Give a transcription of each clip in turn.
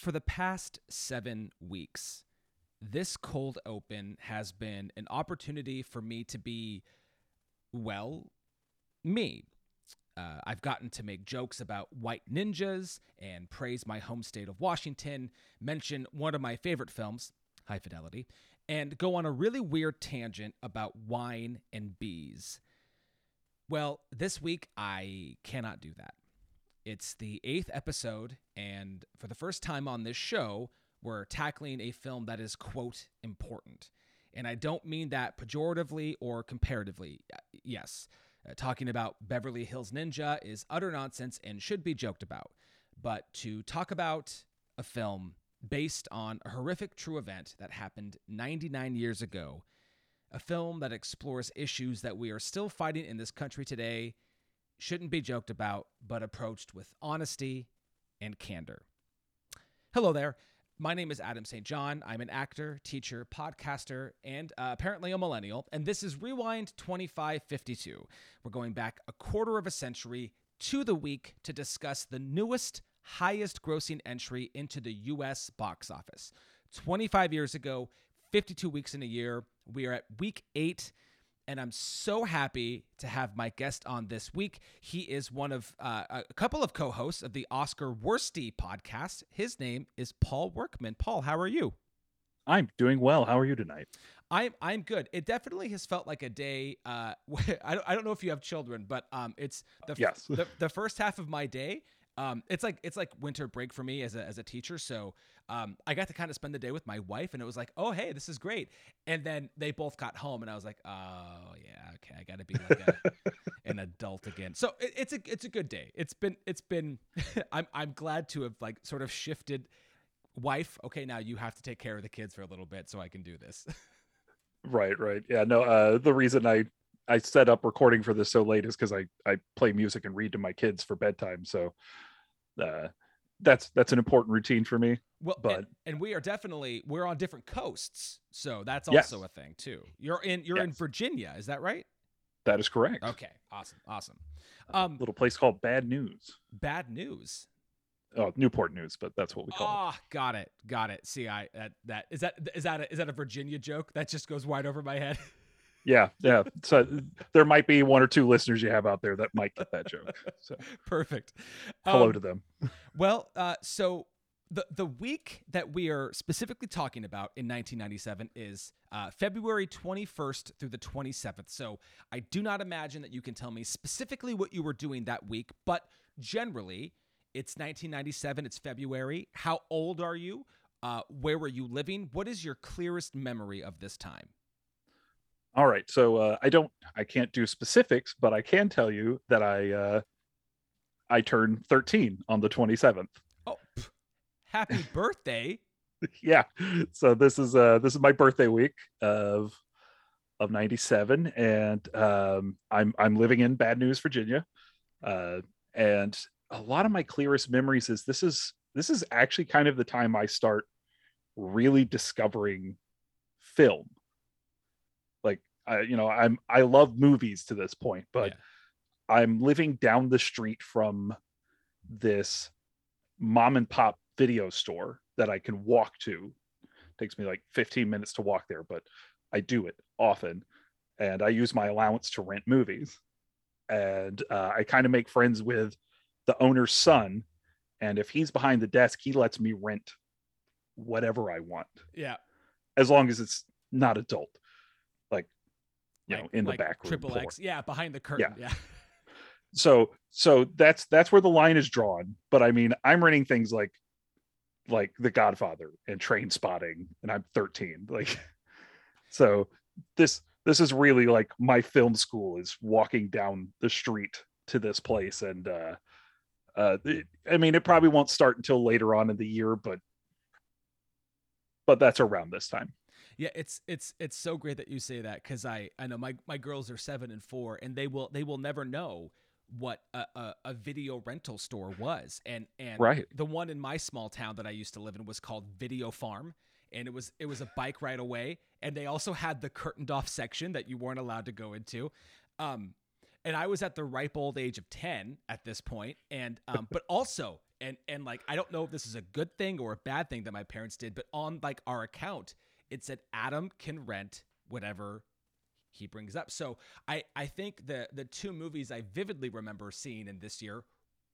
for the past seven weeks, this cold open has been an opportunity for me to be, well, me. Uh, I've gotten to make jokes about white ninjas and praise my home state of Washington, mention one of my favorite films, High Fidelity, and go on a really weird tangent about wine and bees. Well, this week I cannot do that. It's the eighth episode, and for the first time on this show, we're tackling a film that is, quote, important. And I don't mean that pejoratively or comparatively. Yes, uh, talking about Beverly Hills Ninja is utter nonsense and should be joked about. But to talk about a film based on a horrific true event that happened 99 years ago, a film that explores issues that we are still fighting in this country today, shouldn't be joked about, but approached with honesty and candor. Hello there. My name is Adam St. John. I'm an actor, teacher, podcaster, and uh, apparently a millennial. And this is Rewind 2552. We're going back a quarter of a century to the week to discuss the newest, highest grossing entry into the US box office. 25 years ago, 52 weeks in a year. We are at week eight and I'm so happy to have my guest on this week. He is one of uh, a couple of co-hosts of the Oscar Worsty podcast. His name is Paul Workman. Paul, how are you? I'm doing well. How are you tonight? I'm I'm good. It definitely has felt like a day. Uh, I don't I don't know if you have children, but um, it's the yes. the, the first half of my day um, it's like it's like winter break for me as a as a teacher. So um, I got to kind of spend the day with my wife, and it was like, oh hey, this is great. And then they both got home, and I was like, oh yeah, okay, I got to be like a, an adult again. So it, it's a it's a good day. It's been it's been. I'm I'm glad to have like sort of shifted. Wife, okay, now you have to take care of the kids for a little bit so I can do this. right, right, yeah. No, uh, the reason I I set up recording for this so late is because I I play music and read to my kids for bedtime. So uh, that's that's an important routine for me. Well, but and, and, we are definitely we're on different coasts, so that's also yes. a thing too. You're in you're yes. in Virginia, is that right? That is correct. Okay, awesome, awesome. Um, a little place called Bad News. Bad News. Oh, Newport News, but that's what we call oh, it. Ah, got it, got it. See, I that that is that is that a, is that a Virginia joke that just goes wide over my head? yeah yeah so there might be one or two listeners you have out there that might get that joke so perfect hello um, to them well uh, so the the week that we are specifically talking about in 1997 is uh, February 21st through the 27th. So I do not imagine that you can tell me specifically what you were doing that week, but generally it's 1997. It's February. How old are you? Uh, where were you living? What is your clearest memory of this time? All right. So uh, I don't, I can't do specifics, but I can tell you that I, uh, I turned 13 on the 27th. Oh, happy birthday! yeah. So this is uh this is my birthday week of of 97 and um I'm I'm living in Bad News, Virginia. Uh and a lot of my clearest memories is this is this is actually kind of the time I start really discovering film I, you know, I'm I love movies to this point, but yeah. I'm living down the street from this mom and pop video store that I can walk to. It takes me like 15 minutes to walk there, but I do it often, and I use my allowance to rent movies. And uh, I kind of make friends with the owner's son, and if he's behind the desk, he lets me rent whatever I want. Yeah, as long as it's not adult you like, know in like the back room triple X, yeah, behind the curtain, yeah. yeah. So so that's that's where the line is drawn. But I mean, I'm renting things like like The Godfather and Trainspotting and I'm 13. Like, so this this is really like my film school is walking down the street to this place, and uh, uh, it, I mean, it probably won't start until later on in the year, but but that's around this time. Yeah, it's it's it's so great that you say that because I I know my my girls are seven and four and they will they will never know what a, a, a, video rental store was and and right. the one in my small town that I used to live in was called Video Farm and it was it was a bike ride away and they also had the curtained off section that you weren't allowed to go into um and I was at the ripe old age of 10 at this point and um but also and and like I don't know if this is a good thing or a bad thing that my parents did but on like our account it said Adam can rent whatever he brings up. So I I think the the two movies I vividly remember seeing in this year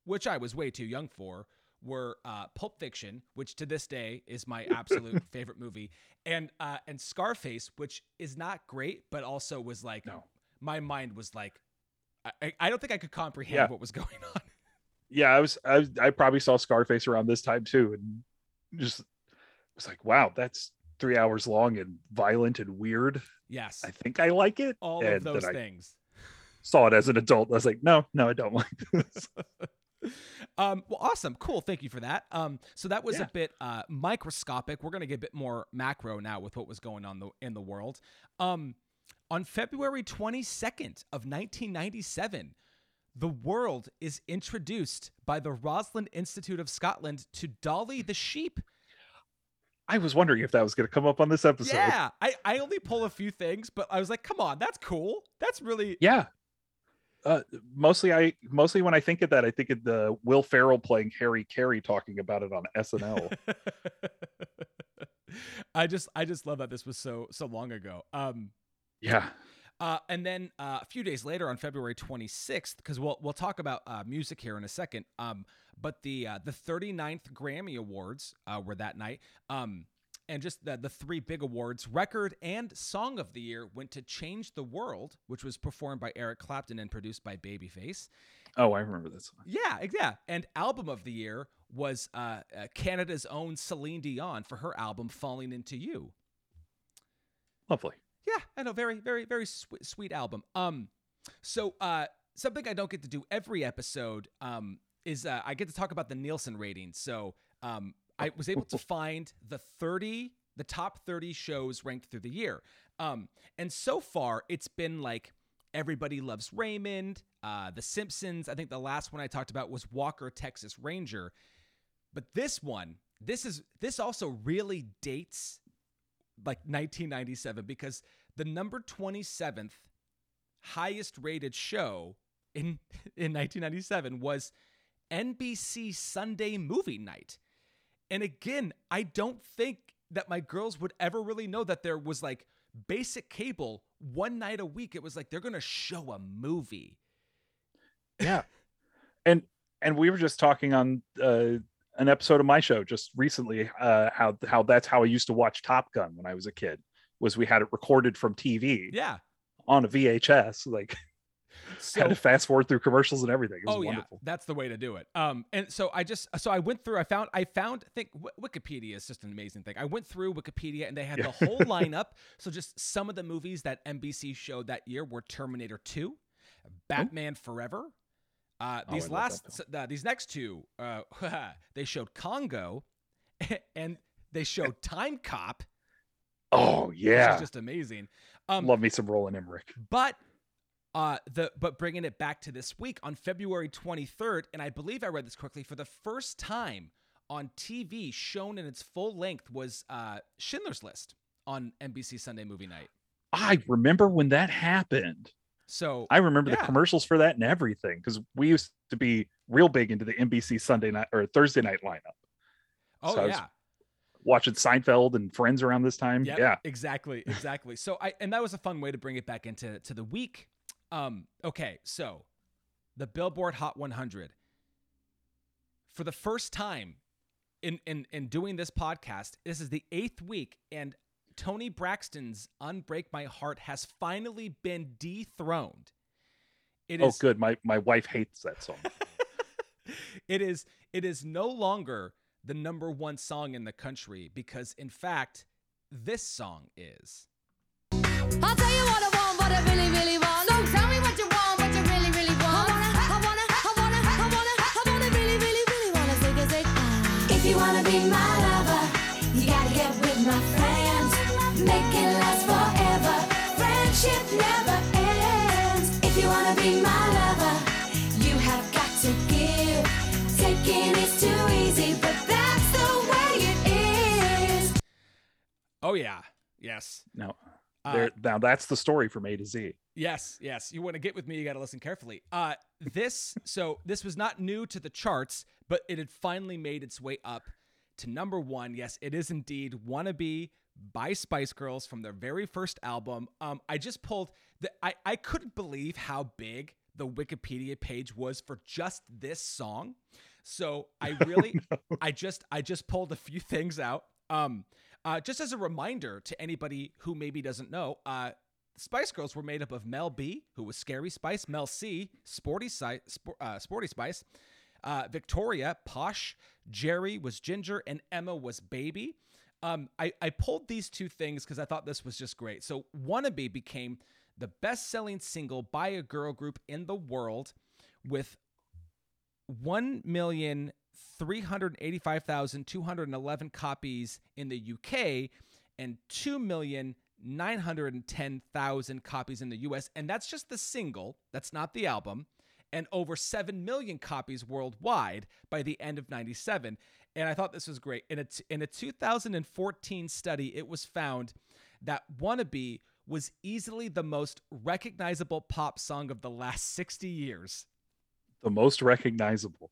which I was way too young for were uh, Pulp Fiction, which to this day is my absolute favorite movie, and uh, and Scarface, which is not great, but also was like No. my mind was like, I, I don't think I could comprehend Yeah. what was going on. Yeah, I was, I was I probably saw Scarface around this time too, and just was like, wow, that's three hours long and violent and weird. Yes, I think I like it. all and of those then I things. saw it as an adult. I was like, no, no, I don't like this. Um, well, awesome, cool. Thank you for that. Um, so that was Yeah. a bit uh, microscopic. We're gonna get a bit more macro now with what was going on the, in the world. Um, on February 22nd of 1997, the world is introduced by the Roslin Institute of Scotland to Dolly the sheep. I was wondering if that was going to come up on this episode. Yeah, I, I only pull a few things, but I was like, come on, that's cool. That's really Yeah. Uh, mostly, I mostly when I think of that, I think of the Will Ferrell playing Harry Caray talking about it on SNL. I just I just love that this was so so long ago. Um yeah, uh and then uh, a few days later on February 26th cuz we'll we'll talk about uh music here in a second. Um but the uh, the 39th Grammy Awards uh were that night. Um and just the, the three big awards, record and song of the year, went to Change the World, which was performed by Eric Clapton and produced by Babyface. Oh, I remember this one. Yeah, yeah. And album of the year was uh, uh, Canada's own Celine Dion for her album Falling Into You. Lovely. Yeah, I know, very, very, very sweet, sweet album. Um, so uh, something I don't get to do every episode um is uh, I get to talk about the Nielsen ratings. So um, I was able to find the thirty, the top thirty shows ranked through the year. Um, and so far it's been like Everybody Loves Raymond, uh, The Simpsons. I think the last one I talked about was Walker Texas Ranger. But this one, this is this also really dates like 1997 because the number 27th highest rated show in in 1997 was NBC Sunday Movie Night. And again, I don't think that my girls would ever really know that there was like basic cable one night a week. It was like they're going to show a movie. Yeah, and and we were just talking on uh, an episode of my show just recently uh, how how that's how I used to watch Top Gun when I was a kid. Was we had it recorded from TV Yeah. on a VHS, like So had to fast forward through commercials and everything. It was oh wonderful. yeah, that's the way to do it. Um, and so I just so I went through. I found I found I think Wi- Wikipedia is just an amazing thing. I went through Wikipedia and they had Yeah. the whole lineup. So just some of the movies that NBC showed that year were Terminator Two, Batman Forever. Uh, Oh, these last uh, these next two, uh, they showed Congo, and they showed Timecop, Oh which yeah, is just amazing. Um, love me some Roland Emmerich. but uh the but bringing it back to this week on February 23rd and I believe I read this correctly for the first time on TV shown in its full length was uh Schindler's List on NBC Sunday Movie Night. I remember when that happened. So I remember the commercials for that and everything because we used to be real big into the NBC Sunday night or Thursday night lineup, oh so I was yeah. watching Seinfeld and Friends around this time. Yep, Yeah, exactly, exactly. So I and that was a fun way to bring it back into to the week. Um, okay, so the Billboard Hot 100 for the first time in in in doing this podcast. This is the eighth week, and Toni Braxton's "Unbreak My Heart" has finally been dethroned. It oh is good. My my wife hates that song. it is it is no longer the number one song in the country because in fact this song is oh yeah. Yes. No, Uh, now that's the story from A to Z. Yes, yes. You want to get with me, you got to listen carefully. Uh this so this was not new to the charts, but it had finally made its way up to number 1. Yes, it is indeed Wannabe by Spice Girls from their very first album. Um I just pulled the I I couldn't believe how big the Wikipedia page was for just this song. So I really I just I just pulled a few things out. Um uh, just as a reminder to anybody who maybe doesn't know, uh, Spice Girls were made up of Mel B, who was Scary Spice, Mel C, Sporty, si- Spor- uh, Sporty Spice, uh, Victoria, Posh, Geri was Ginger, and Emma was Baby. Um, I, I pulled these two things because I thought this was just great. So, Wannabe became the best selling single by a girl group in the world with 1,385,211 copies in the UK and 2,910,000 copies in the US. And that's just the single, that's not the album, and over 7 million copies worldwide by the end of 97. And I thought this was great. In a, t- in a 2014 study, it was found that Wannabe was easily the most recognizable pop song of the last 60 years. The most recognizable.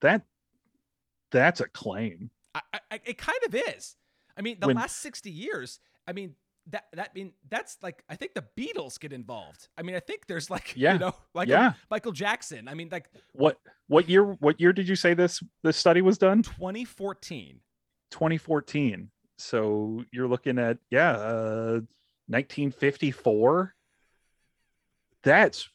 That that's a claim. I, I, it kind of is. I mean, the When- last 60 years, I mean, that that mean that's like I think the Beatles get involved. I mean, I think there's like Yeah. you know like Yeah. Michael Jackson. I mean, like What what year what year did you say this this study was done? 2014. 2014. So you're looking at yeah, uh 1954. That's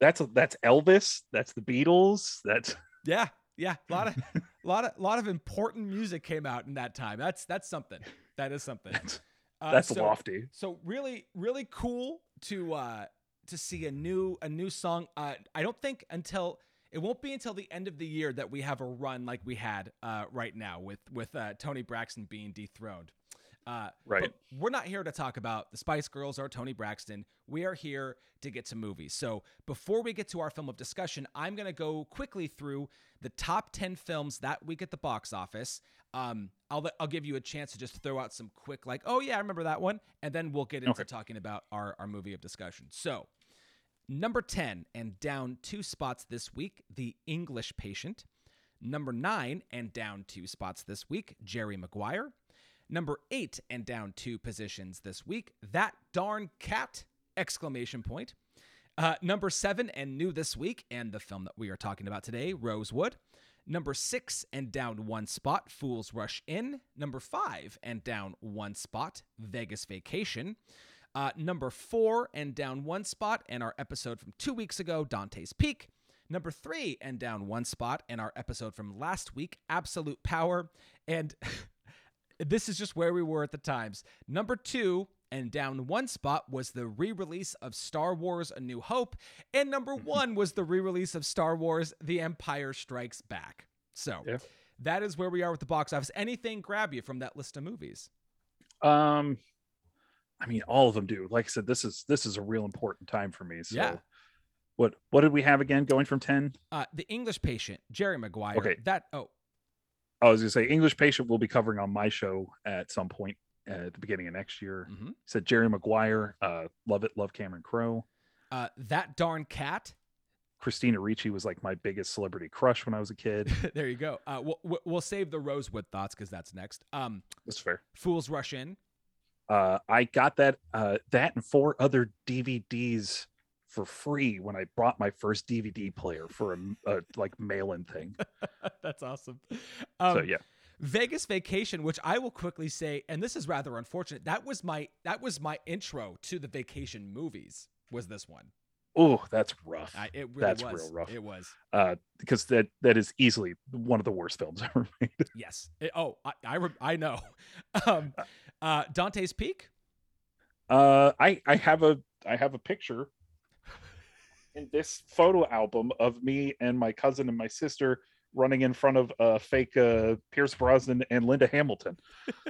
that's that's Elvis, that's the Beatles, that's Yeah, yeah, a lot of a lot of a lot of important music came out in that time. That's that's something. That is something. that's, Uh, that's so- lofty. So really, really cool to uh to see a new a new song. Uh I don't think until it won't be until the end of the year that we have a run like we had uh right now with with uh Toni Braxton being dethroned. Uh Right. but we're not here to talk about the Spice Girls or Toni Braxton. We are here to get to movies. So before we get to our film of discussion, I'm going to go quickly through the top 10 films that week at the box office. Um, I'll, I'll give you a chance to just throw out some quick, like, oh, yeah, I remember that one. And then we'll get into Okay. talking about our, our movie of discussion. So, number 10 and down two spots this week, The English Patient. Number nine and down two spots this week, Jerry Maguire. Number eight and down two positions this week, That Darn Cat! Exclamation point. Uh, number seven and new this week, and the film that we are talking about today, Rosewood. Number six and down one spot, Fools Rush In. Number five and down one spot, Vegas Vacation. Uh, number four and down one spot, and our episode from two weeks ago, Dante's Peak. Number three and down one spot, and our episode from last week, Absolute Power. And this is just where we were at the times. Number two and down one spot was the re release of Star Wars A New Hope. And number one was the re release of Star Wars The Empire Strikes Back. So Yeah. that is where we are with the box office. Anything grab you from that list of movies? Um I mean all of them do. Like I said, this is this is a real important time for me. So Yeah. what what did we have again going from 10? Uh, the English Patient, Jerry Maguire. Okay. That, oh, I was gonna say English Patient will be covering on my show at some point at the beginning of next year. mhm. Said Jerry Maguire, uh, love it, love Cameron Crowe. uh, That Darn Cat. Christina Ricci was like my biggest celebrity crush when I was a kid. there you go. Uh, we'll- we'll, we'll save the Rosewood thoughts because that's next. Um, That's fair. Fools Rush In. Uh, I got that uh, that and four other DVDs for free when I bought my first DVD player for a, a like mail-in thing. That's awesome. Um, so yeah, Vegas Vacation, which I will quickly say, and this is rather unfortunate. That was my that was my intro to the vacation movies. Was this one? oh, that's rough. I, it really That's was. real rough. It was. uh, because that that is easily one of the worst films ever made. Yes. It- oh, I I, re- I know. um, uh, Dante's Peak. Uh, I I have a I have a picture in this photo album of me and my cousin and my sister running in front of uh, fake uh, Pierce Brosnan and Linda Hamilton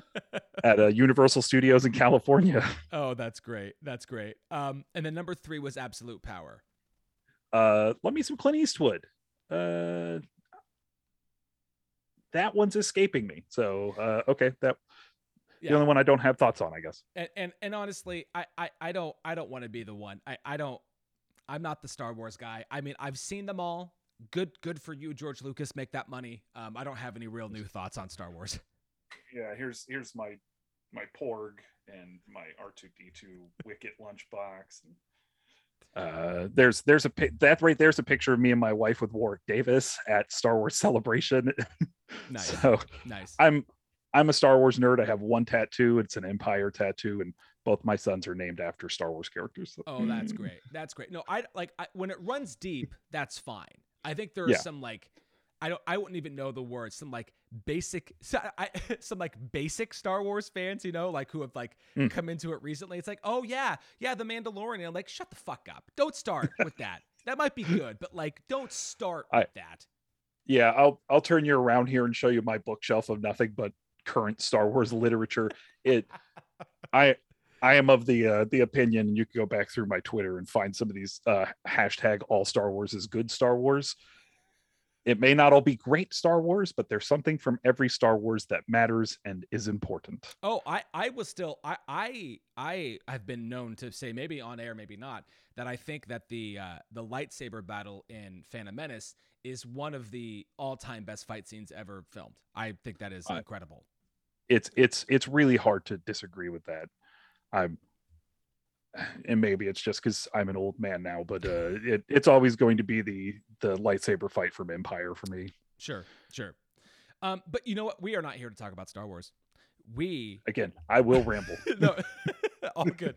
at uh, Universal Studios in California. Oh, that's great. That's great. Um, and then number three was Absolute Power. Uh, let me some Clint Eastwood. Uh, that one's escaping me. So uh, okay, that Yeah. the only one I don't have thoughts on, I guess. and and, and honestly, I, I I don't I don't want to be the one. I I don't. I'm not the Star Wars guy. I mean, I've seen them all. Good good for you, George Lucas. Make that money. Um, I don't have any real new thoughts on Star Wars. Yeah, here's here's my my Porg and my R2D2 Wicket lunchbox. Uh, there's there's a pic- that right there's a picture of me and my wife with Warwick Davis at Star Wars Celebration. Nice, so nice. I'm I'm a Star Wars nerd. I have one tattoo. It's an Empire tattoo, and both my sons are named after Star Wars characters. So- Oh, that's great. That's great. No, I like I, when it runs deep. That's fine. I think there are Yeah. some like I don't I wouldn't even know the words. Some like basic some like basic Star Wars fans, you know, like who have like Mm. come into it recently. It's like, oh yeah, yeah, the Mandalorian. And I'm like, shut the fuck up. Don't start with that. That might be good, but like, don't start I- with that. yeah i'll i'll turn you around here and show you my bookshelf of nothing but current star wars literature it i i am of the uh the opinion and you can go back through my twitter and find some of these uh hashtag all star wars is good star wars it may not all be great star wars but there's something from every star wars that matters and is important Oh, I, I was still I, I I have been known to say maybe on air, maybe not, that I think that the uh, the lightsaber battle in Phantom Menace is one of the all time best fight scenes ever filmed. I think that is incredible. it's it's it's really hard to disagree with that i'm and maybe it's just because i'm an old man now but uh it, it's always going to be the the lightsaber fight from empire for me Sure, sure. Um, but you know what? We are not here to talk about Star Wars. We again i will ramble no, all good.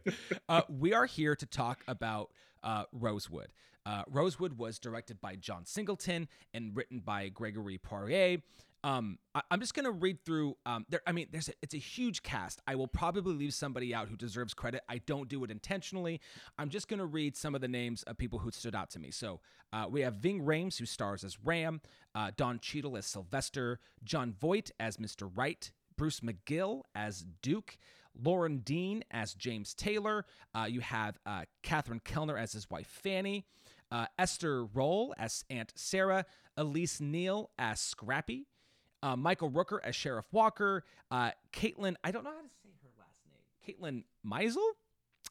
Uh, we are here to talk about uh, Rosewood. Uh, Rosewood was directed by John Singleton and written by Gregory Poirier. Um, I, am just gonna read through. Um, there, I mean, there's a, it's a huge cast. I will probably leave somebody out who deserves credit. I don't do it intentionally. I'm just gonna read some of the names of people who stood out to me. So uh, we have Ving Rhames who stars as Ram, uh, Don Cheadle as Sylvester, Jon Voight as Mr. Wright, Bruce McGill as Duke, Loren Dean as James Taylor. Uh, you have uh, Catherine Kellner as his wife Fanny, uh, Esther Rolle as Aunt Sarah, Elise Neal as Scrappy, uh, Michael Rooker as Sheriff Walker, uh, Caitlin, I don't know how to say her last name, Caitlin Meisel?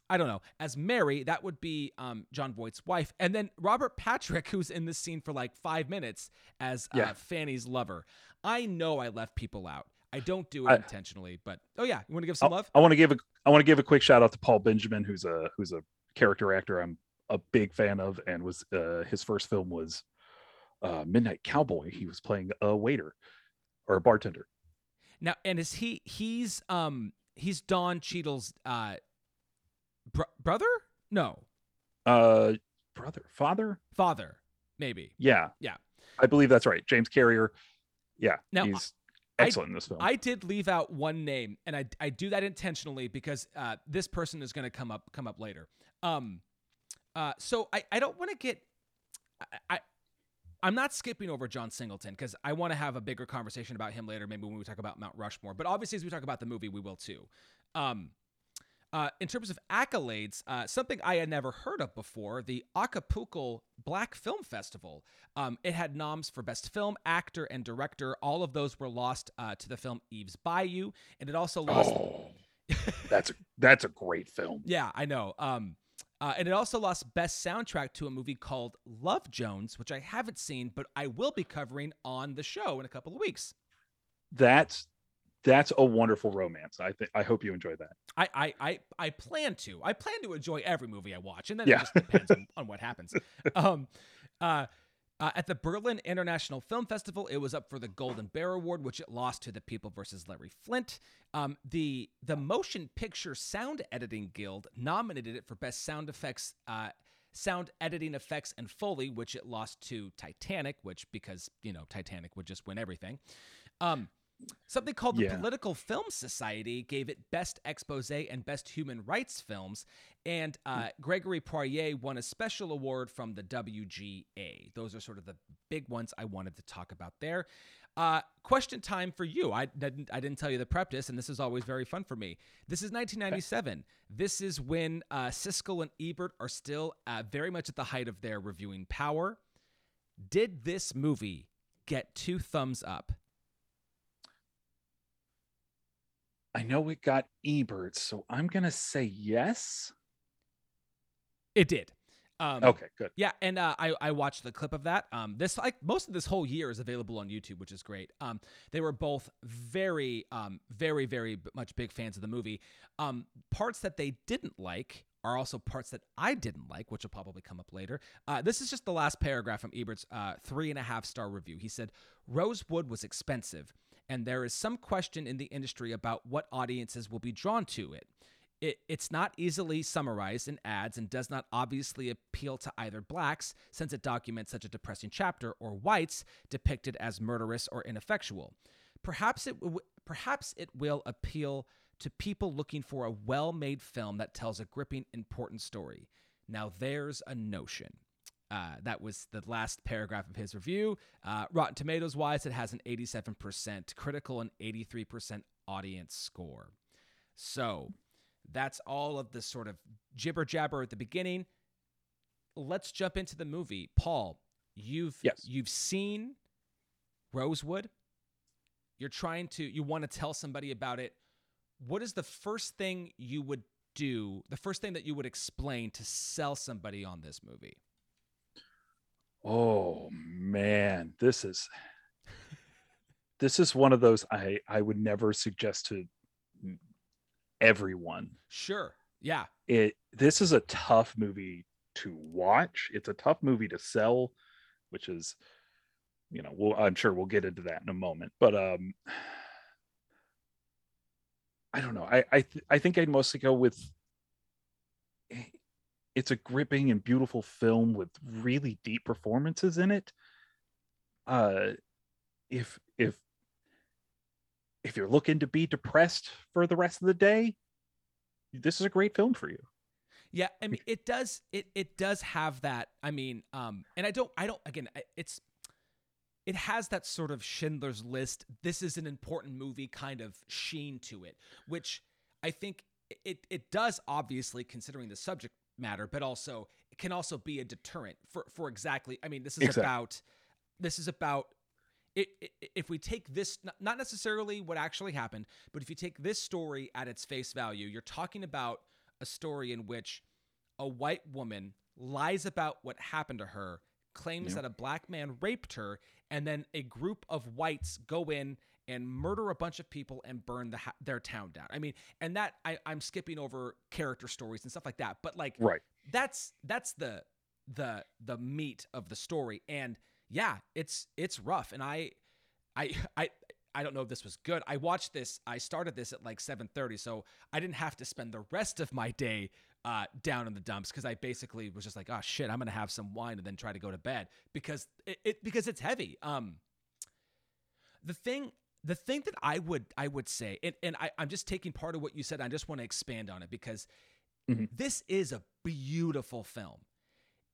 I don't know. As Mary, that would be um, Jon Voight's wife. And then Robert Patrick, who's in this scene for like five minutes as uh, Yeah. Fanny's lover. I know I left people out. I don't do it I- intentionally, but oh yeah, you want to give some I- love? I want to give a I want to give a quick shout out to Paul Benjamin, who's a who's a character actor I'm a big fan of, and was uh, his first film was uh, Midnight Cowboy. He was playing a waiter or a bartender. Now, and is he? He's um he's Don Cheadle's uh br- brother? No, Uh, brother, father, father, maybe. yeah, Yeah. I believe that's right. James Carrier. Yeah, Now, he's I- excellent in this film. I did leave out one name, and I I do that intentionally because uh, this person is going to come up come up later. Um, uh, so I I don't want to get I. I I'm not skipping over John Singleton because I want to have a bigger conversation about him later, maybe when we talk about Mount Rushmore. But obviously, as we talk about the movie, we will too. Um, uh, in terms of accolades, uh, something I had never heard of before, the Acapulco Black Film Festival. Um, it had noms for Best Film, Actor, and Director. All of those were lost uh, to the film Eve's Bayou, and it also lost. oh, that's a that's a great film. Yeah, I know. Um, uh, and it also lost Best Soundtrack to a movie called Love Jones, which I haven't seen, but I will be covering on the show in a couple of weeks. That's that's a wonderful romance. I think I hope you enjoy that. I, I, I, I plan to. I plan to enjoy every movie I watch, and then Yeah. it just depends on, on what happens. Um, uh, uh, at the Berlin International Film Festival, it was up for the Golden Bear Award, which it lost to The People versus Larry Flynt. Um, the the Motion Picture Sound Editing Guild nominated it for Best Sound Effects, uh, Sound Editing Effects and Foley, which it lost to Titanic, which because you know Titanic would just win everything. Um, Something called the Yeah. Political Film Society gave it Best Expose and Best Human Rights Films, and uh, Gregory Poirier won a special award from the WGA. Those are sort of the big ones I wanted to talk about there. Uh, question time for you. I didn't. I didn't tell you the prep this, and this is always very fun for me. This is 1997. This is when uh, Siskel and Ebert are still uh, very much at the height of their reviewing power. Did this movie get two thumbs up? I know it got Ebert, so I'm gonna say yes. It did. Um, Okay, good. Yeah, and uh, I I watched the clip of that. Um, this like most of this whole year is available on YouTube, which is great. Um, they were both very um very very much big fans of the movie. Um, parts that they didn't like are also parts that I didn't like, which will probably come up later. Uh, this is just the last paragraph from Ebert's uh, three and a half star review. He said Rosewood was expensive, and there is some question in the industry about what audiences will be drawn to it. It, it's not easily summarized in ads and does not obviously appeal to either blacks, since it documents such a depressing chapter, or whites, depicted as murderous or ineffectual. Perhaps it, w- perhaps it will appeal to people looking for a well made film that tells a gripping, important story. Now, there's a notion. Uh, that was the last paragraph of his review. Uh, Rotten Tomatoes wise, it has an 87% critical and 83% audience score. So that's all of the sort of jibber jabber at the beginning. Let's jump into the movie. Paul, you've Yes. you've seen Rosewood. You're trying to you want to tell somebody about it. What is the first thing you would do? The first thing that you would explain to sell somebody on this movie? Oh man, this is this is one of those I I would never suggest to everyone. Sure. Yeah. It this is a tough movie to watch. It's a tough movie to sell, which is you know, we'll, I'm sure we'll get into that in a moment. But um I don't know. I I th- I think I'd mostly go with eh, it's a gripping and beautiful film with really deep performances in it. Uh if if if you're looking to be depressed for the rest of the day, this is a great film for you. Yeah, I mean it does it it does have that. I mean, um and I don't I don't again, it's it has that sort of Schindler's List. This is an important movie kind of sheen to it, which I think it it does obviously considering the subject matter, but also it can also be a deterrent for for exactly. I mean, this is Exactly. about this is about it, it, if we take this not- necessarily what actually happened, but if you take this story at its face value, you're talking about a story in which a white woman lies about what happened to her, claims Yeah. that a black man raped her, and then a group of whites go in and murder a bunch of people and burn the ha- their town down. I mean, and that I, I'm skipping over character stories and stuff like that, but like Right. that's that's the the the meat of the story. And yeah it's it's rough. And i i i i don't know if this was good. I watched this i started this at like 7.30 so i didn't have to spend the rest of my day uh, down in the dumps because i basically was just like oh shit i'm gonna have some wine and then try to go to bed. Because it, it because it's heavy. Um the thing the thing that i would i would say and, and I, i'm just taking part of what you said i just want to expand on it because Mhm. this is a beautiful film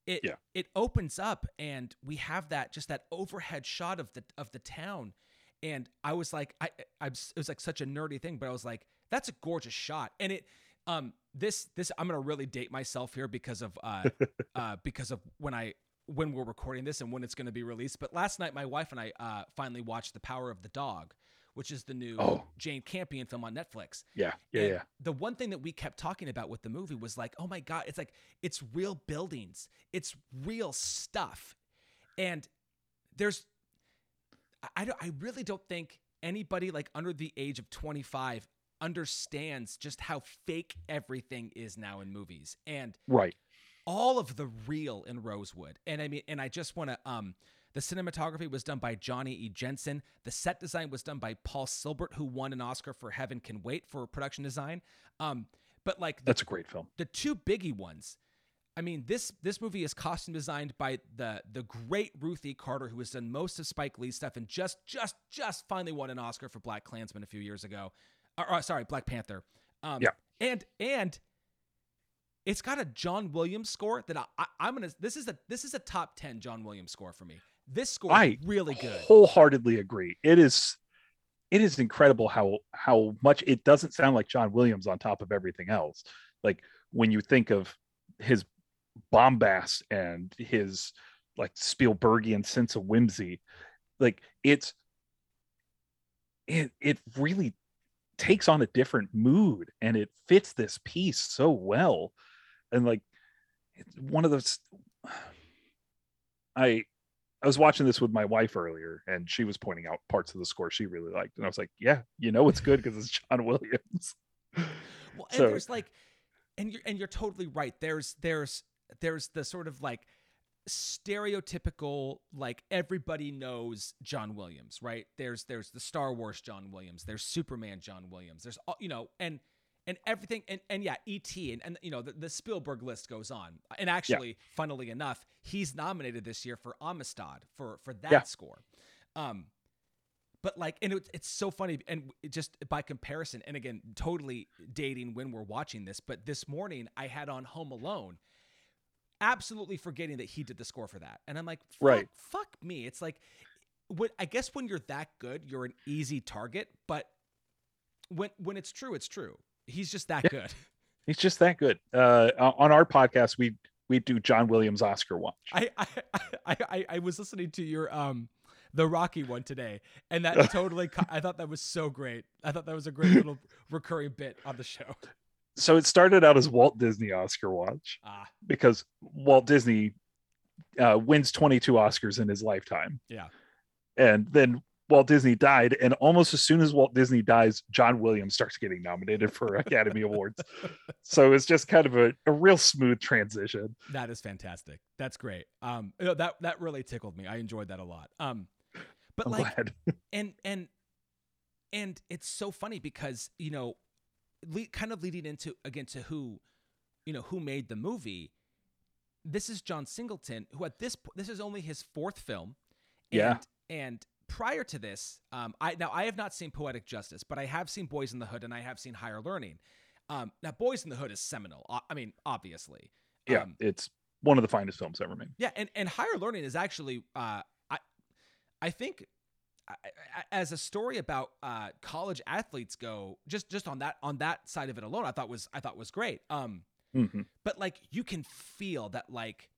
it Yeah. it opens up and we have that just that overhead shot of the of the town and i was like i i was, it was like such a nerdy thing but i was like that's a gorgeous shot and it um this this i'm gonna really date myself here because of uh uh because of when i when we're recording this and when it's going to be released but last night my wife and i uh finally watched the power of the dog which is the new Oh. jane campion film on netflix Yeah. Yeah. and Yeah. The one thing that we kept talking about with the movie was like, oh my God, it's like, it's real buildings, it's real stuff. And there's, I- don't, I really don't think anybody like under the age of 25 understands just how fake everything is now in movies. And Right. All of the real in Rosewood. And I mean, and I just want to um the cinematography was done by Johnny E. Jensen. The set design was done by Paul Sylbert, who won an Oscar for Heaven Can Wait for production design. Um, but like the, That's a great film. the two biggie ones. I mean, this this movie is costume designed by the the great Ruthie Carter, who has done most of Spike Lee's stuff and just just just finally won an Oscar for Black Klansman a few years ago. Or, or, sorry, Black Panther. Um, Yeah. And and it's got a John Williams score that I, I I'm gonna. This is a this is a top ten John Williams score for me. This score is I really good. Wholeheartedly agree. It is it is incredible how how much it doesn't sound like John Williams on top of everything else. Like when you think of his bombast and his like Spielbergian sense of whimsy, like it's it it really takes on a different mood and it fits this piece so well and like it's one of those i i was watching this with my wife earlier and she was pointing out parts of the score she really liked and i was like yeah you know it's good because it's john williams Well, and So- there's like, and you're and you're totally right. There's there's there's the sort of like stereotypical like everybody knows John Williams, right? There's there's the Star Wars John Williams. There's Superman John Williams. There's all you know and. And everything, and, and yeah, E.T. and, and you know the, the Spielberg list goes on. And actually, funnily enough, he's nominated this year for Amistad for for that Yeah. score. Um, but like and it's it's so funny and just by comparison and again totally dating when we're watching this but this morning i had on home alone absolutely forgetting that he did the score for that and i'm like fuck, Right. fuck me it's like what i guess when you're that good you're an easy target but when when it's true it's true he's just that Yeah. good he's just that good uh on our podcast we we do john williams oscar watch I, I I I was listening to your um the Rocky one today, and that totally co- I thought that was so great. I thought that was a great little recurring bit on the show. so it started out as walt disney oscar watch Ah, because walt disney uh, wins 22 oscars in his lifetime yeah, and then Walt Disney died, and almost as soon as Walt Disney dies, John Williams starts getting nominated for Academy Awards. So it's just kind of a, a real smooth transition. that is fantastic. That's great. Um, you know, that that really tickled me. I enjoyed that a lot. Um, but I'm like, glad. and and and it's so funny because you know le- kind of leading into again to who you know who made the movie this is john singleton who at this po- this is only his fourth film and, Yeah. and prior to this um i now i have not seen poetic justice but i have seen boys in the hood and i have seen higher learning um now boys in the hood is seminal I mean obviously Yeah, um, it's one of the finest films ever made. yeah, and and higher learning is actually, uh, I, I think, I, as a story about uh, college athletes go, just just on that on that side of it alone, I thought was I thought was great. Um, Mhm. but like you can feel that like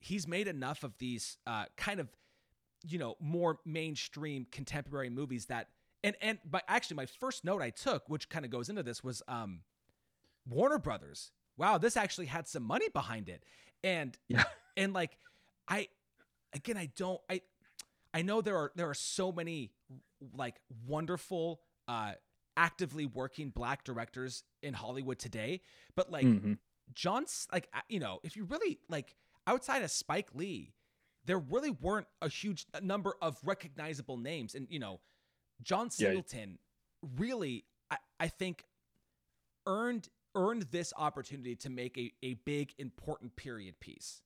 he's made enough of these uh, kind of, you know, more mainstream contemporary movies that. And, and but actually my first note I took, which kind of goes into this, was um, Warner Brothers. Wow, this actually had some money behind it, and Yeah. and like I again I don't I I know there are there are so many like wonderful uh actively working black directors in Hollywood today, but like Mhm. John's like you know, if you really like outside of Spike Lee, there really weren't a huge number of recognizable names and you know, John Yeah. Singleton really I, I think earned earned this opportunity to make a, a big important period piece.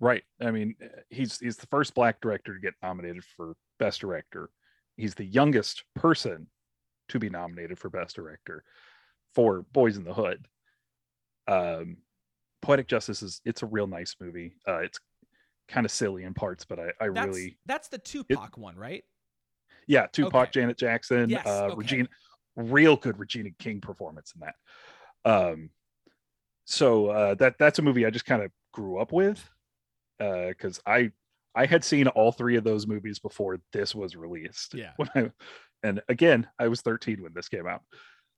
Right. I mean, he's he's the first black director to get nominated for Best Director. He's the youngest person to be nominated for Best Director for Boys in the Hood. Um, Poetic Justice is it's a real nice movie. Uh, it's kind of silly in parts, but I, I That's really that's the Tupac one, right? yeah, Tupac, Okay. Janet Jackson, Yes, uh, okay. Regina, real good Regina King performance in that. Um, so uh, that that's a movie I just kind of grew up with because I I had seen all three of those movies before this was released. Yeah. When I, and again, I was 13 when this came out.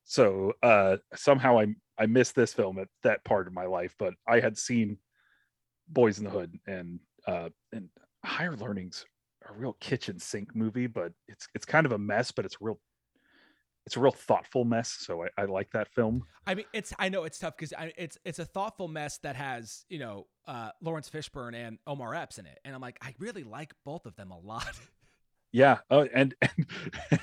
So uh, somehow I I missed this film at that part of my life, but I had seen Boys in the Hood and uh, and Higher Learning's a real kitchen sink movie, but it's it's kind of a mess, but it's real it's a real thoughtful mess. So I, I like that film. I mean, it's I know it's tough because it's it's a thoughtful mess that has you know uh, Laurence Fishburne and Omar Epps in it, and I'm like, I really like both of them a lot. Yeah. Oh, and, and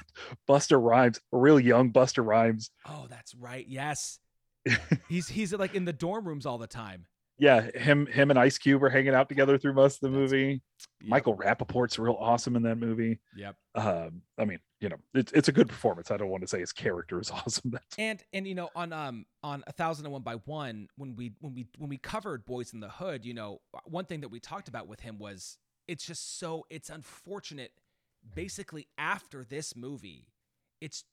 Busta Rhymes, a real young Busta Rhymes. oh, that's right. Yes, he's he's like in the dorm rooms all the time. Yeah, him him and Ice Cube are hanging out together through most of the movie. Yep, Michael Rapaport's real awesome in that movie. Yep. Um, I mean, you know, it's it's a good performance. I don't want to say his character is awesome. That's And and you know on um on a thousand and one by one when we when we when we covered Boys in the Hood, you know one thing that we talked about with him was it's just so it's unfortunate. Basically, after this movie, it's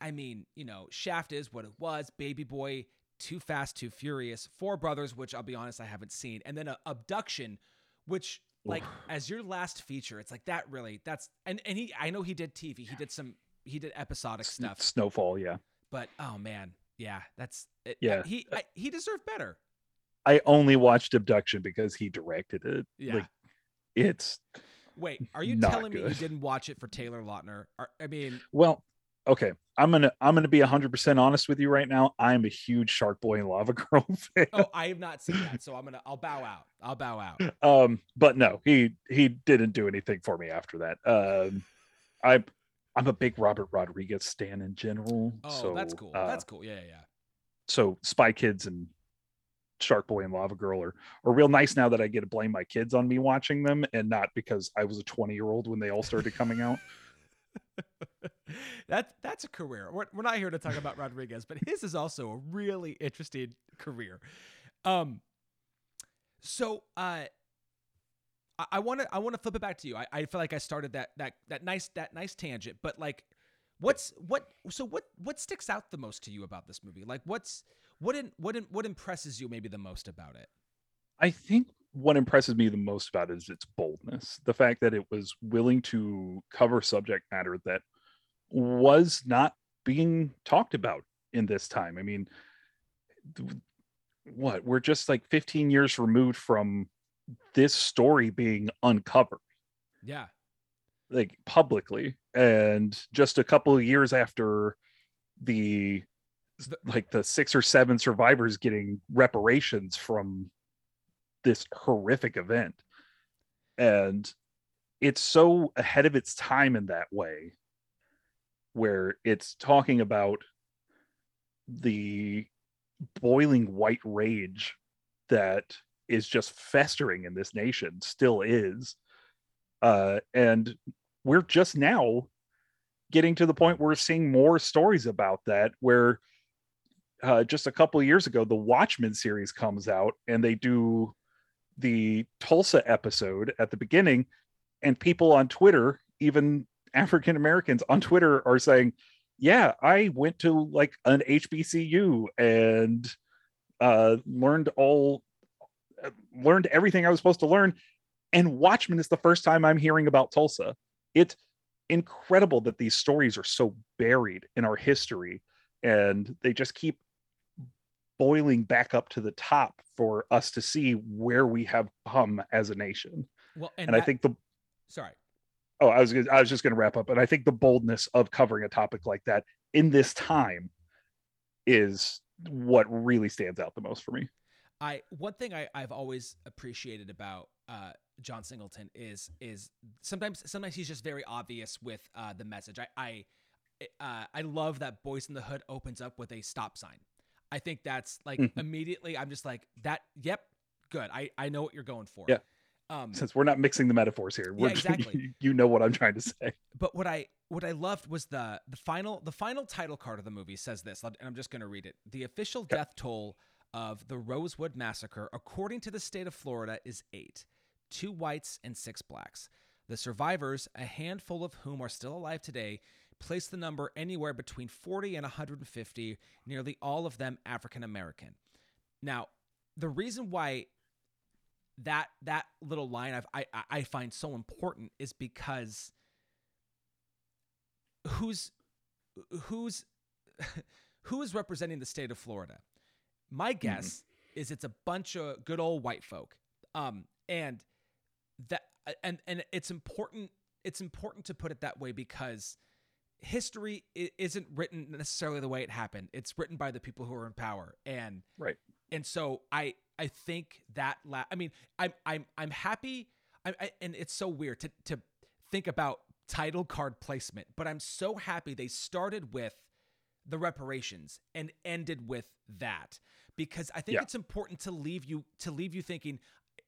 I mean you know Shaft is what it was. Baby Boy, Too Fast, Too Furious, Four Brothers, which I'll be honest I haven't seen, and then a Abduction, which like Oof. as your last feature, it's like that really that's and and he I know he did TV, he did some he did episodic S- stuff. Snowfall, yeah. But oh man, yeah, that's it, Yeah. He I, he deserved better. I only watched Abduction because he directed it. Yeah. Like it's Wait, are you telling me you didn't watch it for Taylor Lautner? Are, I mean, well, okay. I'm gonna I'm gonna be hundred percent honest with you right now. I'm a huge Shark Boy and Lava Girl fan. oh, I have not seen that, so I'm gonna I'll bow out. I'll bow out. Um, but no, he he didn't do anything for me after that. Um I I'm a big Robert Rodriguez stan in general. Oh, so, that's cool. uh, that's cool. Yeah, yeah, yeah. so Spy Kids and Shark Boy and Lava Girl are, are real nice now that I get to blame my kids on me watching them and not because I was a 20 year old when they all started coming out. that that's a career. We're, we're not here to talk about Rodriguez, but his is also a really interesting career. Um, so uh, I want to I want to flip it back to you. I, I feel like I started that that that nice that nice tangent, but like, what's what? So what what sticks out the most to you about this movie? Like, what's what in, what in, what impresses you maybe the most about it? I think what impresses me the most about it is its boldness. The fact that it was willing to cover subject matter that was not being talked about in this time. I mean, what we're just like 15 years removed from this story being uncovered. Yeah, like publicly and just a couple of years after the like the six or seven survivors getting reparations from this horrific event. And it's so ahead of its time in that way where it's talking about the boiling white rage that is just festering in this nation still is. Uh and we're just now getting to the point where we're seeing more stories about that where uh, just a couple years ago the watchmen series comes out and they do the tulsa episode at the beginning and people on twitter even african americans on twitter are saying yeah i went to like an hbcu and uh learned all uh, learned everything i was supposed to learn. And watchmen is the first time i'm hearing about tulsa. It's incredible that these stories are so buried in our history and they just keep boiling back up to the top for us to see where we have come as a nation. Well, and, and, i think the sorry. Oh i was gonna- i was just going to wrap up and i think the boldness of covering a topic like that in this time is what really stands out the most for me I one thing I, I've always appreciated about uh, John Singleton is is sometimes sometimes he's just very obvious with uh, the message. I I uh, I love that Boys in the Hood opens up with a stop sign. I think that's like Mhm. immediately I'm just like that. Yep, good. I I know what you're going for. Yeah. Um, since we're not mixing the metaphors here we're exactly. you know what i'm trying to say but what I what I loved was the the final the final title card of the movie says this, and I'm just going to read it. The official Okay. death toll of the Rosewood massacre, according to the state of Florida, is eight: two whites and six blacks. The survivors, a handful of whom are still alive today, place the number anywhere between 40 and 150, nearly all of them African American. Now, the reason why that that little line I've, I I find so important is because who's who's who is representing the state of Florida? My guess is it's a bunch of good old white folk. Um, and that and and it's important it's important to put it that way because history isn't written necessarily the way it happened. It's written by the people who are in power. And Right. and so I I think that la- I mean I'm I'm I'm happy I, I and it's so weird to to think about title card placement, but I'm so happy they started with the reparations and ended with that because I think Yeah. it's important to leave you to leave you thinking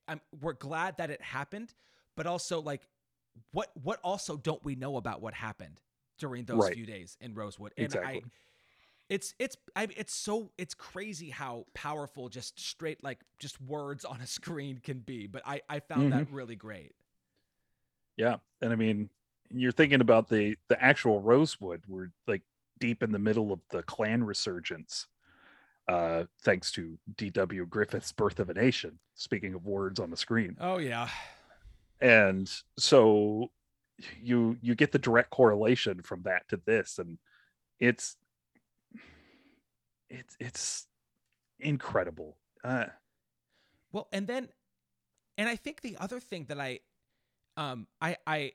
I'm we're glad that it happened, but also like what what also don't we know about what happened during those Right. few days in Rosewood? And Exactly. I it's it's I, it's so it's crazy how powerful just straight like just words on a screen can be but i i found that really great Yeah, and I mean, you're thinking about the the actual Rosewood. We're like deep in the middle of the Klan resurgence, uh, thanks to D.W. Griffith's "Birth of a Nation." Speaking of words on the screen, oh yeah and so you you get the direct correlation from that to this and it's it's it's incredible uh Well, and then, and I think the other thing that I, um, I, I,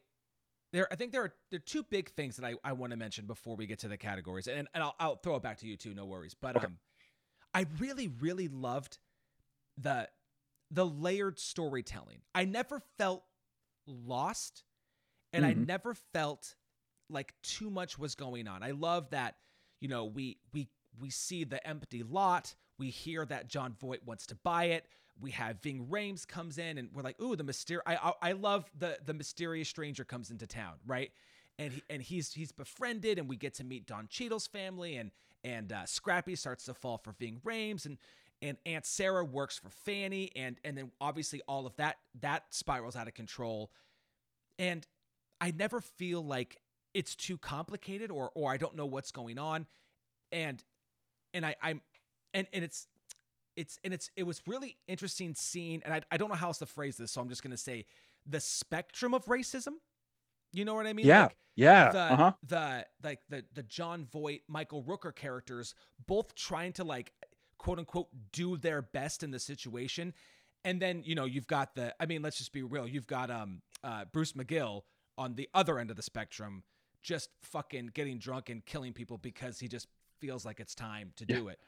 there, I think there are there are two big things that I, I want to mention before we get to the categories, and and I'll, I'll throw it back to you too, no worries. But Okay. um, I really really loved the the layered storytelling. I never felt lost, and I Mhm. never felt like too much was going on. I love that, you know, we we we see the empty lot, we hear that Jon Voight wants to buy it. We have Ving Rhames comes in, and we're like, "Ooh, the mysterious." I, I I love the the mysterious stranger comes into town, right? And he and he's he's befriended, and we get to meet Don Cheadle's family, and and uh, Scrappy starts to fall for Ving Rhames, and and Aunt Sarah works for Fanny, and and then obviously all of that that spirals out of control, and I never feel like it's too complicated or or I don't know what's going on, and and I I'm and and it's it's and it's it was really interesting seeing and I, I don't know how else to phrase this so i'm just going to say the spectrum of racism. You know what i mean? Yeah. like yeah. the uh-huh. the like the the jon voight michael rooker characters both trying to like quote unquote do their best in the situation. And then you know you've got the i mean let's just be real you've got um uh bruce mcgill on the other end of the spectrum just fucking getting drunk and killing people because he just feels like it's time to Yeah. do it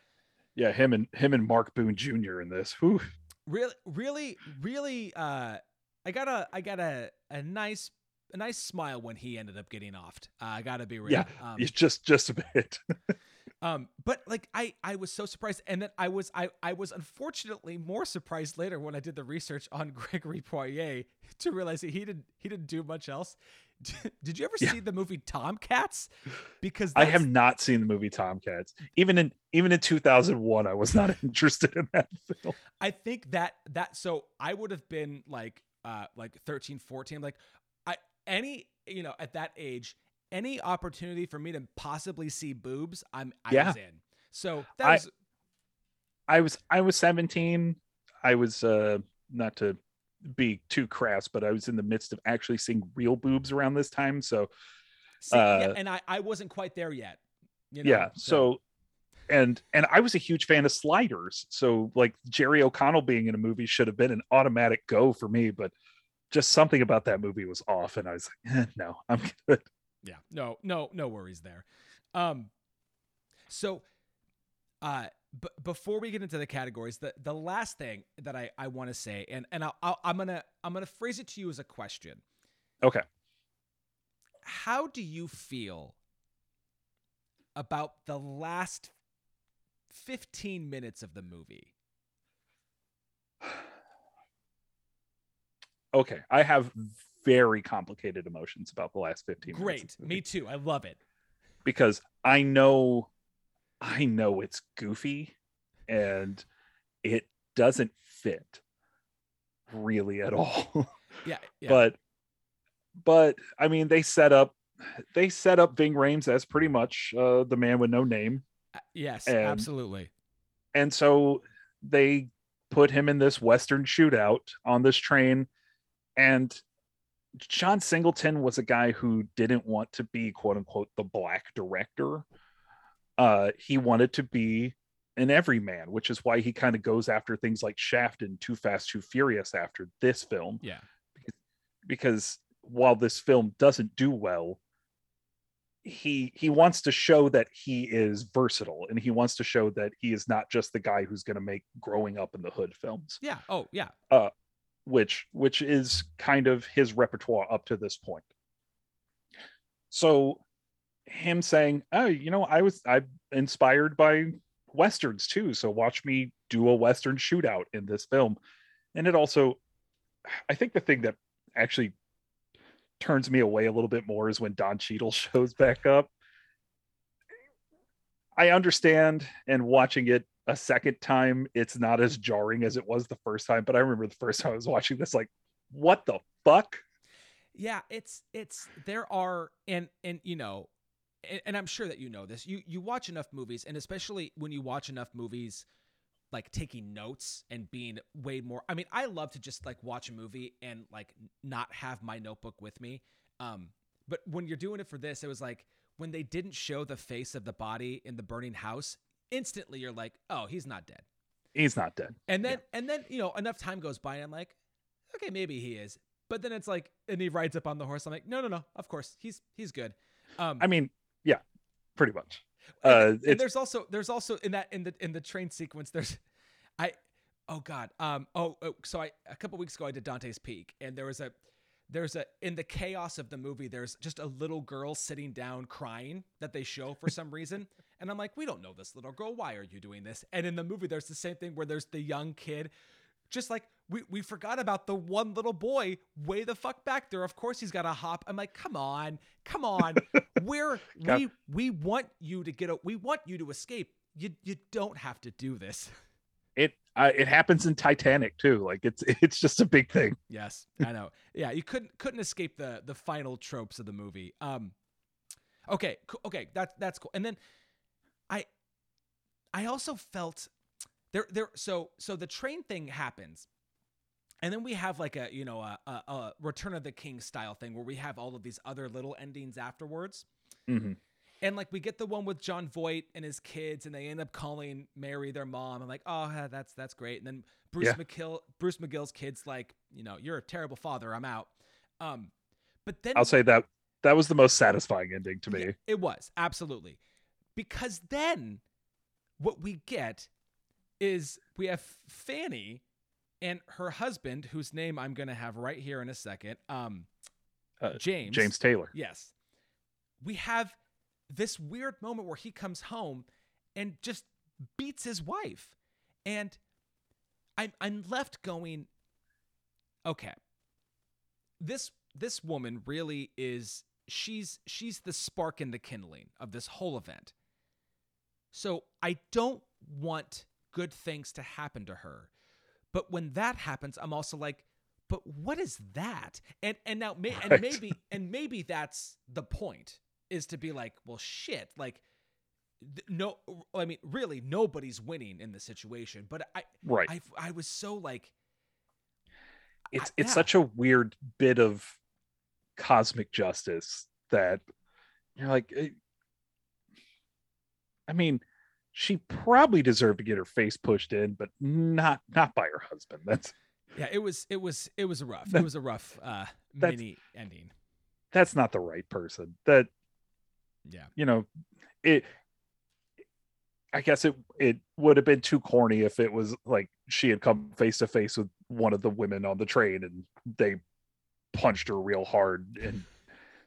yeah him and him and mark boone jr in this Whew. really really really uh i got a i got a a nice a nice smile when he ended up getting offed uh, i gotta be real Yeah, um, it's just just a bit um but like i i was so surprised and then i was i i was unfortunately more surprised later when i did the research on gregory poirier to realize that he didn't he didn't do much else did you ever Yeah. see the movie tomcats because i have not seen the movie tomcats even in even in 2001 i was not interested in that film I think that that so I would have been like uh like 13 14 like I any you know at that age any opportunity for me to possibly see boobs I'm I Yeah. was in. So that I- was I was I was 17. I was uh not to be too crass, but I was in the midst of actually seeing real boobs around this time. So see, yeah, uh, and I I wasn't quite there yet. You know, yeah, so and and I was a huge fan of sliders. So like Jerry O'Connell being in a movie should have been an automatic go for me, but just something about that movie was off, and I was like, eh, no, I'm good. yeah no no no worries there um so uh b- before we get into the categories the the last thing that i i want to say and and I'll, I'll i'm gonna i'm gonna phrase it to you as a question. Okay. how do you feel about the last 15 minutes of the movie? Okay, I have very complicated emotions about the last 15 minutes of great me too i love it. Because I know I know it's goofy and it doesn't fit really at all. yeah, yeah. But but I mean they set up they set up Ving Rhames as pretty much uh, the man with no name. Uh, yes and- absolutely And so they put him in this western shootout on this train and John Singleton was a guy who didn't want to be quote unquote the black director. Uh he wanted to be an everyman, which is why he kind of goes after things like Shaft and Too Fast Too Furious after this film. Yeah. Because while this film doesn't do well he he wants to show that he is versatile and he wants to show that he is not just the guy who's going to make growing up in the hood films. Yeah. Oh yeah. Uh, which which is kind of his repertoire up to this point. So him saying oh you know i was i'm inspired by westerns too so watch me do a western shootout in this film. And it also i think the thing that actually turns me away a little bit more is when don Cheadle shows back up. I understand and watching it a second time it's not as jarring as it was the first time but i remember the first time i was watching this like what the fuck? Yeah, it's it's there are and and you know, and, and I'm sure that you know this. You you watch enough movies, and especially when you watch enough movies like taking notes and being way more I mean, I love to just like watch a movie and like not have my notebook with me. Um but when you're doing it for this, it was like when they didn't show the face of the body in the burning house, instantly you're like, "Oh, he's not dead." He's not dead. And then and then, you know, enough time goes by and I'm like, "Okay, maybe he is." But then it's like and he rides up on the horse. I'm like, "No, no, no. Of course. He's he's good." Um I mean, yeah, pretty much. Uh, and it's there's also there's also in that in the in the train sequence there's I oh god um oh, oh so I a couple weeks ago I did Dante's Peak and there was a there's a in the chaos of the movie there's just a little girl sitting down crying that they show for some reason and I'm like we don't know this little girl why are you doing this and in the movie there's the same thing where there's the young kid just like we, we forgot about the one little boy way the fuck back there. Of course he's got to hop. I'm like, come on, come on. We're we we want you to get a we want you to escape. You you don't have to do this. it. Uh, it happens in Titanic too. Like it's it's just a big thing. Yes, I know. Yeah, you couldn't couldn't escape the the final tropes of the movie. Um, okay, okay, that's that's cool. And then I I also felt there there so so the train thing happens. And then we have like a you know a, a, a Return of the King style thing where we have all of these other little endings afterwards. Mhm. And like we get the one with Jon Voight and his kids, and they end up calling Mary their mom. I'm like, oh, that's that's great. And then Bruce Yeah. McGill, Bruce McGill's kids, like, you know, you're a terrible father. I'm out. Um, but then I'll say that that was the most satisfying ending to me. yeah, it was absolutely because then what we get is we have Fanny and her husband, whose name I'm gonna have right here in a second. Um, Uh, James. James Taylor. Yes. We have this weird moment where he comes home and just beats his wife. And I'm I'm left going, okay. This this woman really is she's she's the spark in the kindling of this whole event. So I don't want good things to happen to her. But when that happens, I'm also like, but what is that? And and now may, and maybe and maybe that's the point is to be like, well, shit, like no, I mean, really, nobody's winning in the situation. But I, Right. I, I was so like, it's I- it's yeah. such a weird bit of cosmic justice that you're like eh, I mean she probably deserved to get her face pushed in but not not by her husband. That's yeah, it was, it was, it was a rough, it was a rough uh, mini ending. that's not the right person. That Yeah, you know it i guess it it would have been too corny if it was like she had come face to face with one of the women on the train and they punched her real hard and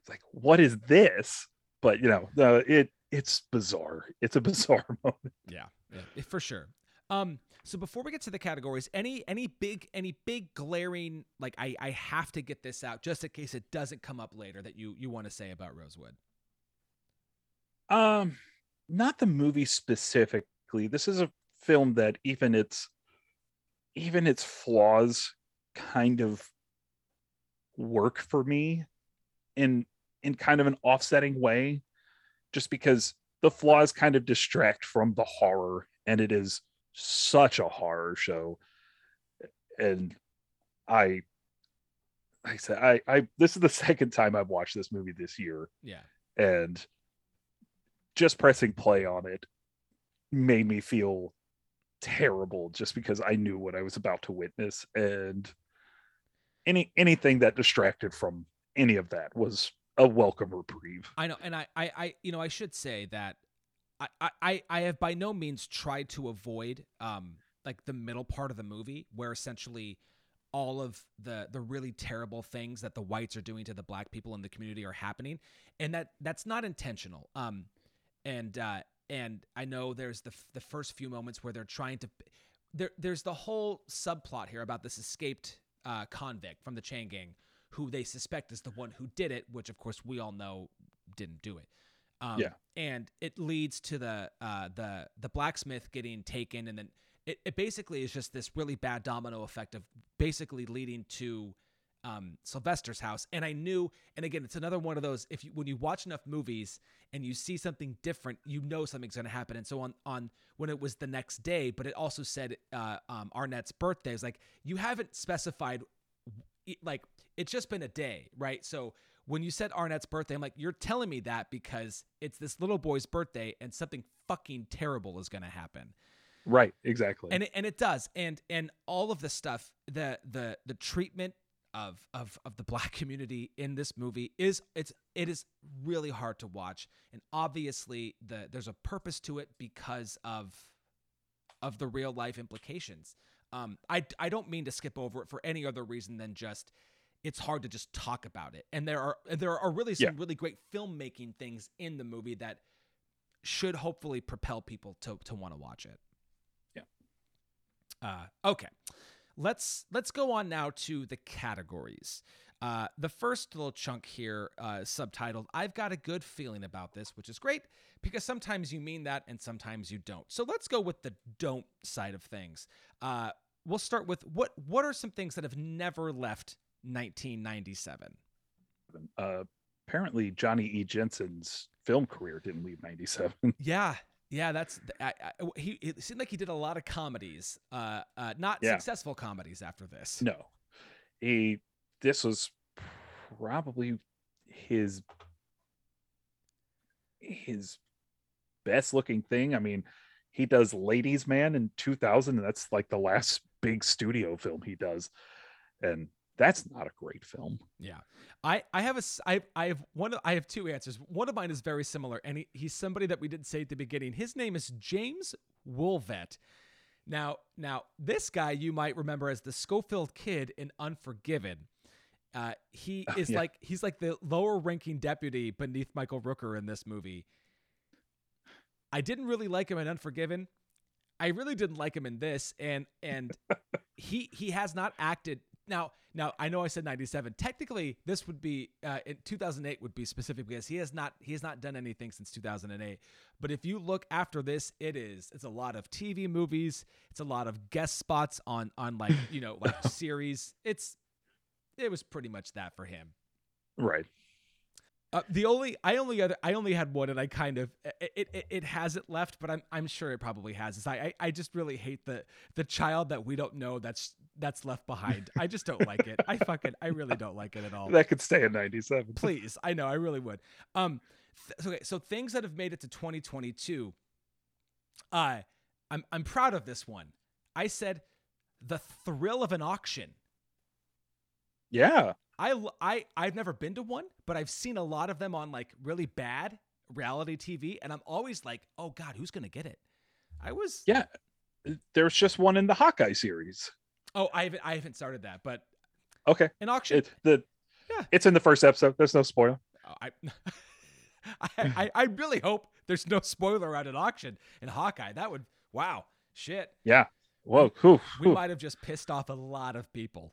it's like what is this? But you know the it it's bizarre it's a bizarre moment yeah, yeah, for sure. Um, so before we get to the categories, any any big any big glaring like I I have to get this out just in case it doesn't come up later that you you want to say about Rosewood. um not the movie specifically this is a film that even its even its flaws kind of work for me in in kind of an offsetting way just because the flaws kind of distract from the horror and it is such a horror show. And i like i said i i this is the second time i've watched this movie this year. Yeah, and just pressing play on it made me feel terrible just because I knew what I was about to witness. And any anything that distracted from any of that was a welcome reprieve. I know, and I, I, I, you know, I should say that I, I- I, have by no means tried to avoid, um, like the middle part of the movie where essentially all of the the really terrible things that the whites are doing to the black people in the community are happening, and that that's not intentional. Um, and uh, and I know there's the the first few moments where they're trying to. There, there's the whole subplot here about this escaped uh, convict from the chain gang who they suspect is the one who did it, which of course we all know didn't do it. Um, Yeah. and it leads to the uh, the the blacksmith getting taken, and then it, it basically is just this really bad domino effect of basically leading to um, Sylvester's house, and I knew. And again, it's another one of those. If you when you watch enough movies and you see something different, you know something's going to happen. And so on on when it was the next day, but it also said uh, um, Arnett's birthday. It's like you haven't specified. Like it's just been a day, right? So when you said Arnett's birthday, I'm like, you're telling me that because it's this little boy's birthday and something fucking terrible is going to happen. Right, exactly. And it, and it does. And and all of the stuff, the the the treatment of of of the black community in this movie is it's it is really hard to watch. And obviously the there's a purpose to it because of of the real life implications. Um I I don't mean to skip over it for any other reason than just it's hard to just talk about it. And there are there are really some Yeah. really great filmmaking things in the movie that should hopefully propel people to to want to watch it. Yeah. Uh, okay. Let's let's go on now to the categories. Uh, the first little chunk here, uh, subtitled "I've got a good feeling about this," which is great because sometimes you mean that and sometimes you don't. So let's go with the don't side of things. Uh, we'll start with what what are some things that have never left 1997? uh, apparently Johnny E. Jensen's film career didn't leave 97. Yeah, yeah, that's I, I, he. It seemed like he did a lot of comedies, uh, uh, not Yeah. successful comedies after this. no. He this was probably his his best looking thing. I mean, he does Ladies Man in 2000 and that's like the last big studio film he does. And that's not a great film. Yeah, I I have a I I have one I have two answers. One of mine is very similar, and he, he's somebody that we didn't say at the beginning. His name is Jaimz Woolvett. Now now this guy you might remember as the Schofield kid in Unforgiven. Uh, he is yeah. like he's like the lower ranking deputy beneath Michael Rooker in this movie. I didn't really like him in Unforgiven. I really didn't like him in this, and and he he has not acted now. Now I know I said ninety seven. Technically, this would be uh, in two thousand eight would be specific because he has not he has not done anything since two thousand and eight. But if you look after this, it is it's a lot of TV movies. It's a lot of guest spots on on like you know like series. It's it was pretty much that for him. Right. Uh, the only I only other I only had one, and I kind of it, it it hasn't left, but I'm I'm sure it probably has. Is I, I I just really hate the the child that we don't know that's that's left behind. I just don't like it. I fucking I really don't like it at all. That could stay in 97. Please, I know I really would. Um, th- okay, so things that have made it to 2022. Uh, I'm I'm proud of this one. I said the thrill of an auction. Yeah. I I I've never been to one, but I've seen a lot of them on like really bad reality TV, and I'm always like, oh god, who's gonna get it? I was Yeah. There's just one in the Hawkeye series. oh I haven't I haven't started that, but Okay. an auction. It, the Yeah. It's in the first episode. There's no spoiler. Oh, I, I I I really hope there's no spoiler at an auction in Hawkeye. That would wow shit. Yeah. Whoa. Whew, We whew. might have just pissed off a lot of people.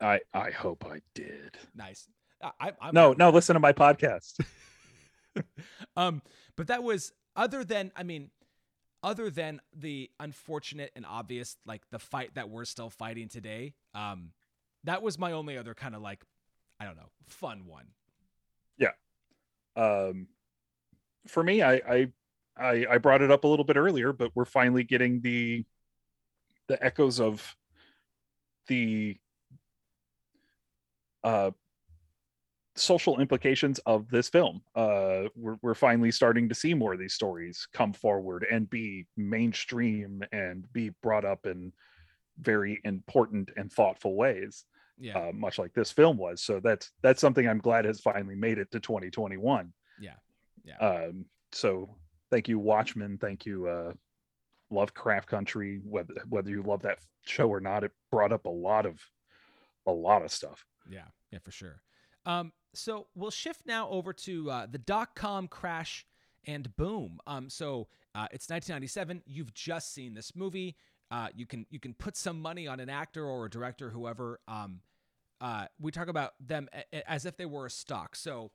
I I hope I did. Nice. I, I, No, no, listen to my podcast. um, but that was other than I mean, other than the unfortunate and obvious like the fight that we're still fighting today. Um, that was my only other kind of like, I don't know, fun one. Yeah. Um for me I, I i i brought it up a little bit earlier but we're finally getting the the echoes of the uh social implications of this film uh we're, we're finally starting to see more of these stories come forward and be mainstream and be brought up in very important and thoughtful ways Yeah. uh, much like this film was. So that's that's something I'm glad has finally made it to 2021. Yeah. Yeah. Um, so thank you, Watchmen. Thank you, uh, Lovecraft Country. Whether whether you love that show or not, it brought up a lot of a lot of stuff. Yeah, yeah, for sure. Um, so we'll shift now over to uh, the dot com crash and boom. Um, so uh, it's 1997. You've just seen this movie. Uh, you can you can put some money on an actor or a director, whoever. Um, uh, we talk about them a- as if they were a stock. So,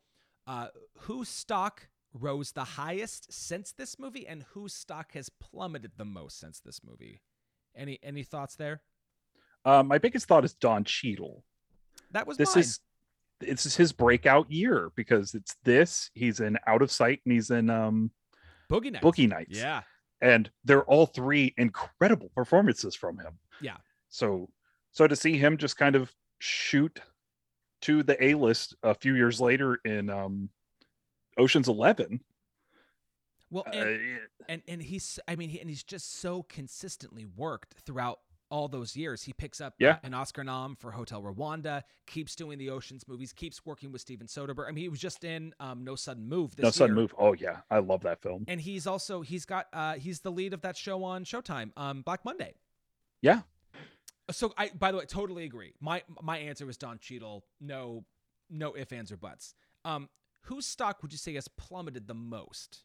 uh, whose stock rose the highest since this movie, and whose stock has plummeted the most since this movie? Any any thoughts there? Uh, my biggest thought is Don Cheadle. That was this mine. is this is his breakout year because it's this. He's in Out of Sight and he's in um Boogie Nights. Boogie Nights. Yeah. and they're all three incredible performances from him. Yeah. So so to see him just kind of shoot to the A list a few years later in um Ocean's Eleven. Well, uh, and, and and he's I mean he, and he's just so consistently worked throughout all those years. He picks up Yeah. an Oscar nom for Hotel Rwanda, keeps doing the Oceans movies, keeps working with Steven Soderbergh. I mean, he was just in um, No Sudden Move this no sudden move. Oh yeah, I love that film. And he's also he's got uh he's the lead of that show on Showtime, um Black Monday. Yeah. So I by the way, totally agree. My my answer was Don Cheadle. No no ifs, ands, or buts. Um whose stock would you say has plummeted the most?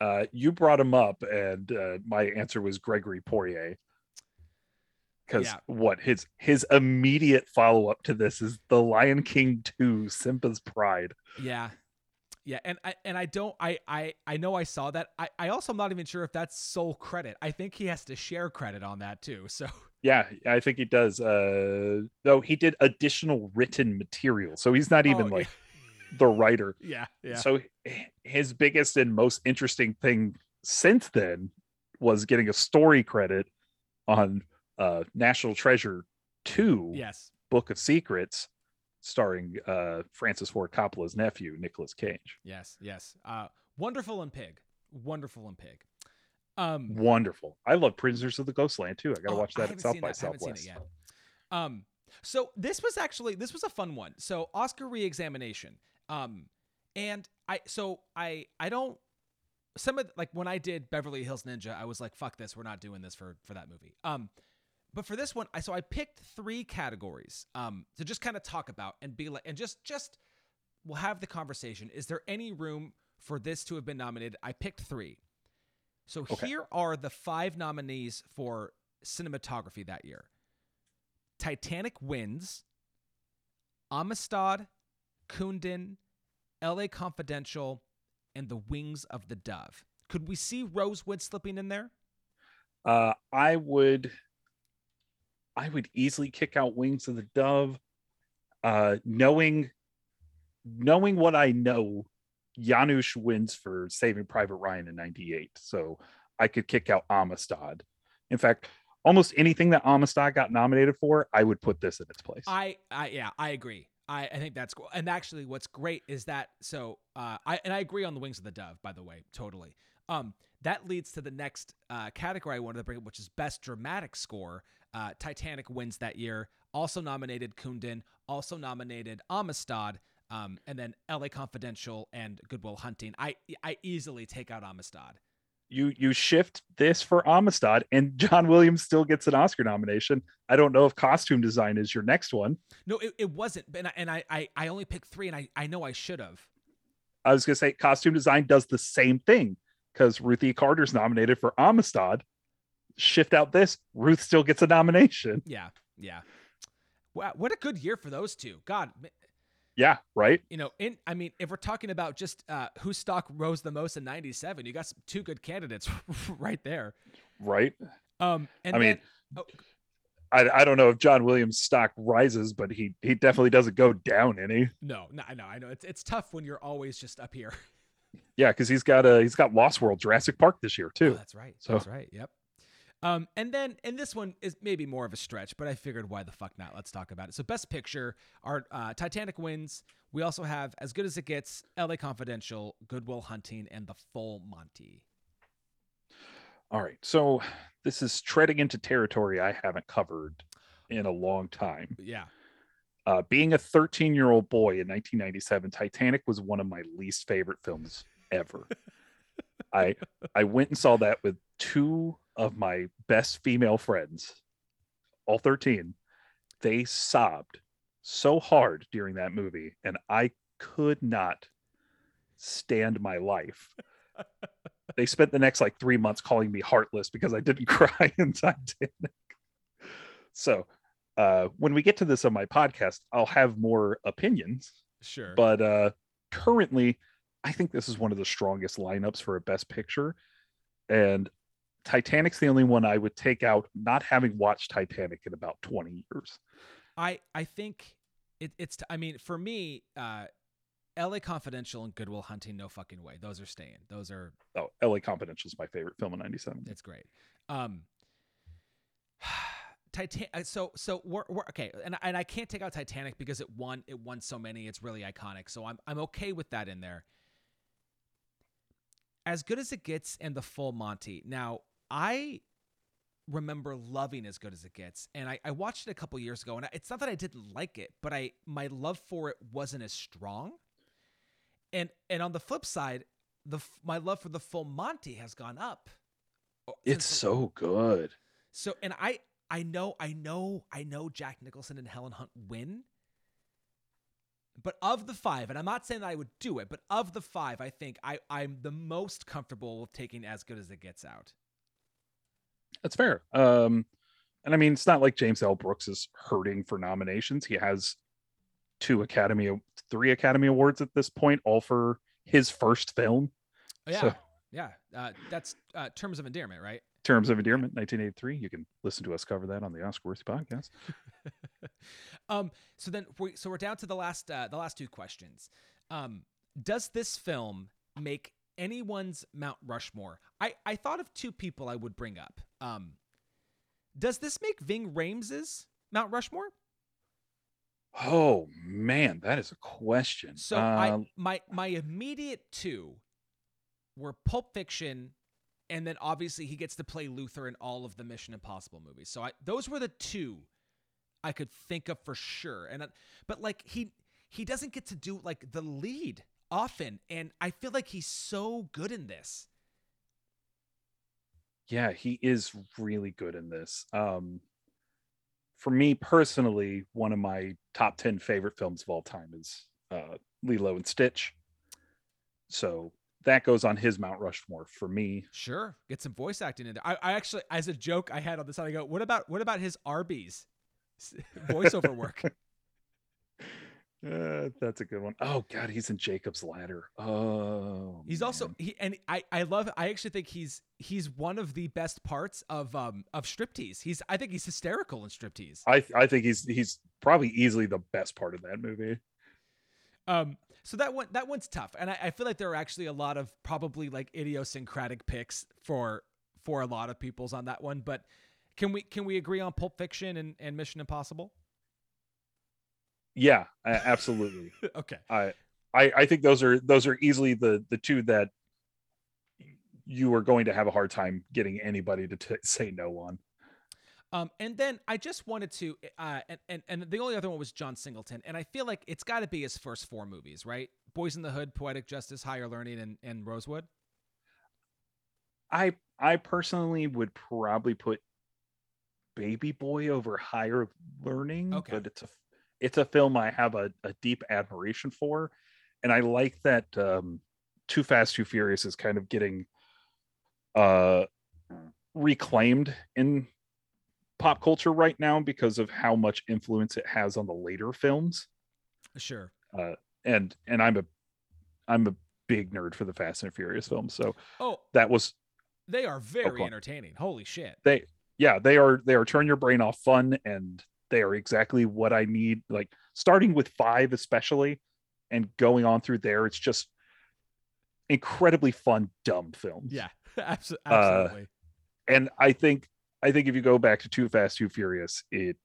Uh, you brought him up, and uh, my answer was Gregory Poirier. Because Yeah. what his his immediate follow up to this is The Lion King Two: Simba's Pride. Yeah. Yeah, and I and I don't I I I know I saw that. I I also am not even sure if that's sole credit. I think he has to share credit on that too. So Yeah, I think he does. Uh, though he did additional written material, so he's not even Oh, like the writer. yeah, yeah. So his biggest and most interesting thing since then was getting a story credit on uh, National Treasure Two. yes. Book of Secrets, starring uh, Francis Ford Coppola's nephew, Nicolas Cage. Yes, yes. Uh Wonderful and Pig. Wonderful and Pig. Um Wonderful. I love Prisoners of the Ghostland too. I got to Oh, watch that at South by that. I haven't seen it Southwest. Um, so this was actually this was a fun one. So Oscar reexamination. Um, and I so I I don't some of like when I did Beverly Hills Ninja, I was like, fuck this, we're not doing this for for that movie. Um, but for this one, I so I picked three categories um to just kind of talk about and be like and just just we'll have the conversation. Is there any room for this to have been nominated? I picked three. So Okay. here are the five nominees for cinematography that year. Titanic wins. Amistad, Kundun, L.A. Confidential, and The Wings of the Dove. Could we see Rosewood slipping in there? Uh, I would, I would easily kick out Wings of the Dove. Uh, knowing, knowing what I know, Janusz wins for Saving Private Ryan in '98, so I could kick out Amistad. In fact, almost anything that Amistad got nominated for, I would put this in its place. I, I yeah, I agree. I, I think that's cool. And actually, what's great is that so uh, I and I agree on the Wings of the Dove. By the way, totally. Um, that leads to the next uh, category I wanted to bring up, which is best dramatic score. Uh, Titanic wins that year. Also nominated Kundun. Also nominated Amistad. Um, and then L.A. Confidential and Good Will Hunting. I I easily take out Amistad. you you shift this for Amistad, and John Williams still gets an Oscar nomination. I don't know if costume design is your next one. No, it, it wasn't. And I, and I, I I only picked three, and I I know I should have. I was gonna say costume design does the same thing because Ruthie. Carter's nominated for Amistad. Shift out this, Ruth still gets a nomination. Yeah, yeah. Wow, what a good year for those two. God, Yeah, right. you know, in I mean, if we're talking about just uh, whose stock rose the most in '97, you got some, two good candidates right there. Right. Um, and I mean, oh, I, I don't know if John Williams' stock rises, but he he definitely doesn't go down any. no, no, I know, I know. It's it's tough when you're always just up here. Yeah, because he's got a he's got Lost World Jurassic Park this year Oh, too. that's right. So- That's right. Yep. Um, and then and this one is maybe more of a stretch, but I figured why the fuck not? Let's talk about it. So best picture, our uh, Titanic wins. We also have As Good as It Gets, L.A. Confidential, Good Will Hunting, and The Full Monty. All right, so this is treading into territory I haven't covered in a long time. Yeah. Uh, being a 13 year old boy in 1997, Titanic was one of my least favorite films ever. I I went and saw that with two of my best female friends, all 13. They sobbed so hard during that movie, and I could not stand my life. they spent the next like three months calling me heartless because I didn't cry in Titanic. So uh, when we get to this on my podcast, I'll have more opinions. Sure. But uh, currently, I think this is one of the strongest lineups for a Best Picture, and Titanic's the only one I would take out, not having watched Titanic in about twenty years. I I think it, it's. T- I mean, for me, uh, L.A. Confidential and Good Will Hunting, no fucking way. Those are staying. Those are. Oh, L.A. Confidential is my favorite film in '97. It's great. Um, Titan. uh, So so we're, we're okay, and and I can't take out Titanic because it won. It won so many. It's really iconic. So I'm I'm okay with that in there. As good as it gets, and the full Monty. Now I remember loving as good as it gets, and I, I watched it a couple years ago, and it's not that I didn't like it, but I my love for it wasn't as strong. And and on the flip side, the my love for the full Monty has gone up. Oh, It's so good. so, and I, I know, I know, I know Jack Nicholson and Helen Hunt win. But of the five, and I'm not saying that I would do it, but of the five, I think I, I'm the most comfortable with taking as good as it gets out. That's fair. Um, and I mean, it's not like James L. Brooks is hurting for nominations. He has two Academy, three Academy Awards at this point, all for his first film. Oh, yeah, So- yeah. Uh, that's uh, terms of endearment, right? Terms of Endearment, 1983. You can listen to us cover that on the Oscar Worthy podcast. um, so then, we, so we're down to the last, uh, the last two questions. Um, does this film make anyone's Mount Rushmore? I, I thought of two people I would bring up. Um, does this make Ving Rhames's Mount Rushmore? Oh man, that is a question. So Uh, I my my immediate two were Pulp Fiction, and then obviously he gets to play Luther in all of the Mission Impossible movies. So I those were the two I could think of for sure. And I- but like he he doesn't get to do like the lead often, and I feel like he's so good in this. yeah, he is really good in this. Um, for me personally, one of my top 10 favorite films of all time is uh, Lilo and Stitch. So that goes on his Mount Rushmore for me. Sure, get some voice acting in there. I, I actually, as a joke, I had on the side. I go, what about what about his Arby's voiceover work? Uh, that's a good one. Oh God, he's in Jacob's Ladder. Oh, He's also he and I I love I actually think he's he's one of the best parts of um of striptease. He's I think he's hysterical in striptease. I I think he's he's probably easily the best part of that movie. Um so that one that one's tough. And I, I feel like there are actually a lot of probably like idiosyncratic picks for for a lot of people's on that one. But can we can we agree on Pulp Fiction and, and Mission Impossible? Yeah, absolutely. okay. I, I I think those are those are easily the the two that you are going to have a hard time getting anybody to t- say no on. Um, and then I just wanted to, uh, and, and and the only other one was John Singleton, and I feel like it's got to be his first four movies, right? Boys in the Hood, Poetic Justice, Higher Learning, and, and Rosewood. I I personally would probably put Baby Boy over Higher Learning, Okay. but it's a it's a film I have a, a deep admiration for, and I like that um, Too Fast Too Furious is kind of getting uh reclaimed in pop culture right now because of how much influence it has on the later films Sure. and and I'm a I'm a big nerd for the Fast and Furious films so Oh, that was they are very go on. entertaining. Holy shit. they yeah they are they are turn your brain off fun and they are exactly what i need like starting with five especially and going on through there it's just incredibly fun dumb films Yeah, Uh, absolutely. and i think i think if you go back to too fast too furious it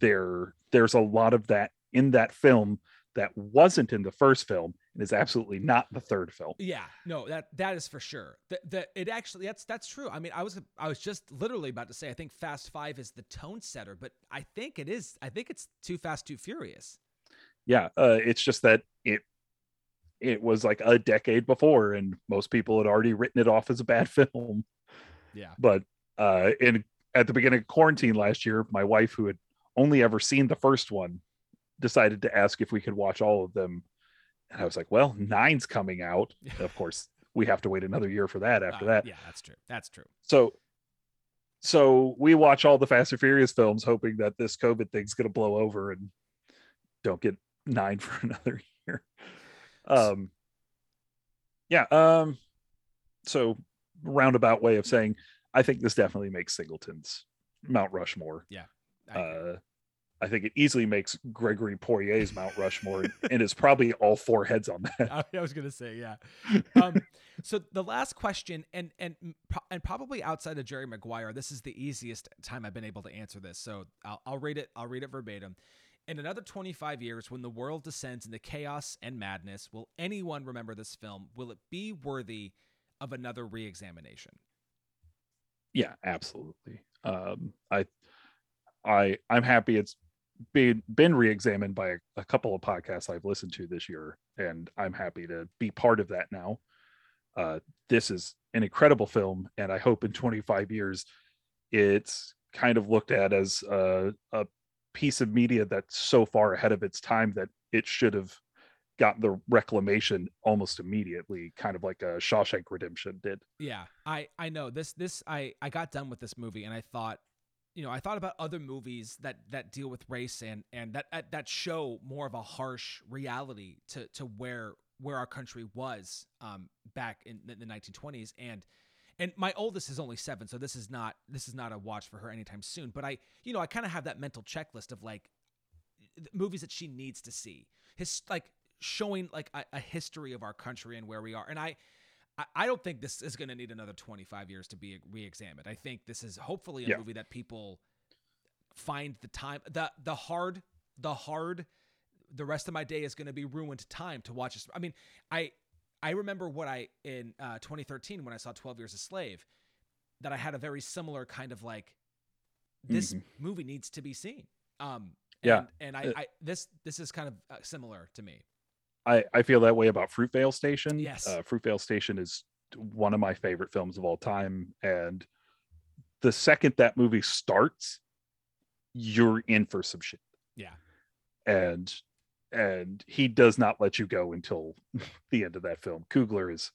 there there's a lot of that in that film that wasn't in the first film and is absolutely not the third film yeah, no, that that is for sure. That it actually that's that's true. I mean, I was I was just literally about to say I think Fast Five is the tone setter, but I think it is. I think it's Too Fast, Too Furious. yeah uh, it's just that it it was like a decade before and most people had already written it off as a bad film Yeah. but uh in at the beginning of quarantine last year my wife who had only ever seen the first one decided to ask if we could watch all of them and i was like well nine's coming out of course we have to wait another year for that after Uh, that yeah, that's true. That's true. so so we watch all the fast and furious films hoping that this covid thing's going to blow over and don't get nine for another year um yeah um so roundabout way of saying i think this definitely makes singleton's mount rushmore I uh I think it easily makes Gregory Poirier's Mount Rushmore, and it's probably all four heads on that. I, was gonna say, yeah. Um, so the last question, and and and probably outside of Jerry Maguire, this is the easiest time I've been able to answer this. So I'll, I'll read it. I'll read it verbatim. In another 25 years, when the world descends into chaos and madness, will anyone remember this film? Will it be worthy of another re-examination? Yeah, absolutely. Um, I, I, I'm happy it's been been re-examined by a, a couple of podcasts I've listened to this year, and I'm happy to be part of that now. Uh, this is an incredible film, and I hope in 25 years, it's kind of looked at as a, a piece of media that's so far ahead of its time that it should have gotten the reclamation almost immediately, kind of like a Shawshank Redemption did. Yeah, I I know this this I I got done with this movie and I thought, you know, I thought about other movies that that deal with race and and that that, show more of a harsh reality to to where where our country was um back in the, the 1920s and and my oldest is only 7 so this is not this is not a watch for her anytime soon. But I you know I kind of have that mental checklist of like movies that she needs to see. His like showing like a, a history of our country and where we are and I I- don't think this is going to need another 25 years to be re-examined. I think this is hopefully a Yeah. movie that people find the time the the hard the hard the rest of my day is going to be ruined time to watch this. I mean, I I remember what I in uh, 2013 when I saw 12 Years a Slave that I had a very similar kind of like this Mhm. movie needs to be seen. Um Yeah. and, and I, Uh, I this this is kind of uh, similar to me. I, I feel that way about Fruitvale Station. Yes. Uh, Fruitvale Station is one of my favorite films of all time. And the second that movie starts, you're in for some shit. Yeah. And and he does not let you go until the end of that film. Coogler is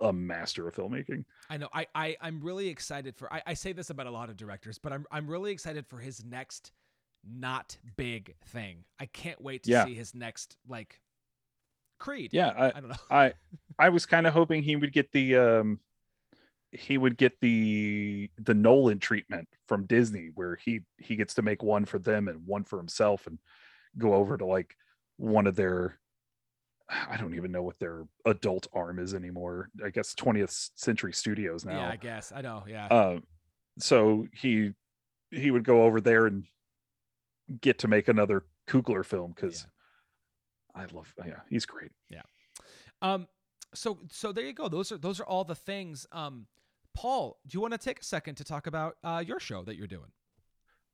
a master of filmmaking. I know. I, I I'm really excited for. I, I say this about a lot of directors, but I'm I'm really excited for his next not big thing. I can't wait to Yeah. see his next like Creed. Yeah, I, I don't know. I I was kind of hoping he would get the um he would get the the Nolan treatment from Disney where he he gets to make one for them and one for himself and go over to like one of their I don't even know what their adult arm is anymore. I guess 20th Century Studios now. Yeah, I guess. I know. Yeah. Uh, so he he would go over there and get to make another Coogler film because I love yeah he's great. Yeah. Um. So so there you go. Those are those are all the things. Um. Paul, do you want to take a second to talk about uh, your show that you're doing?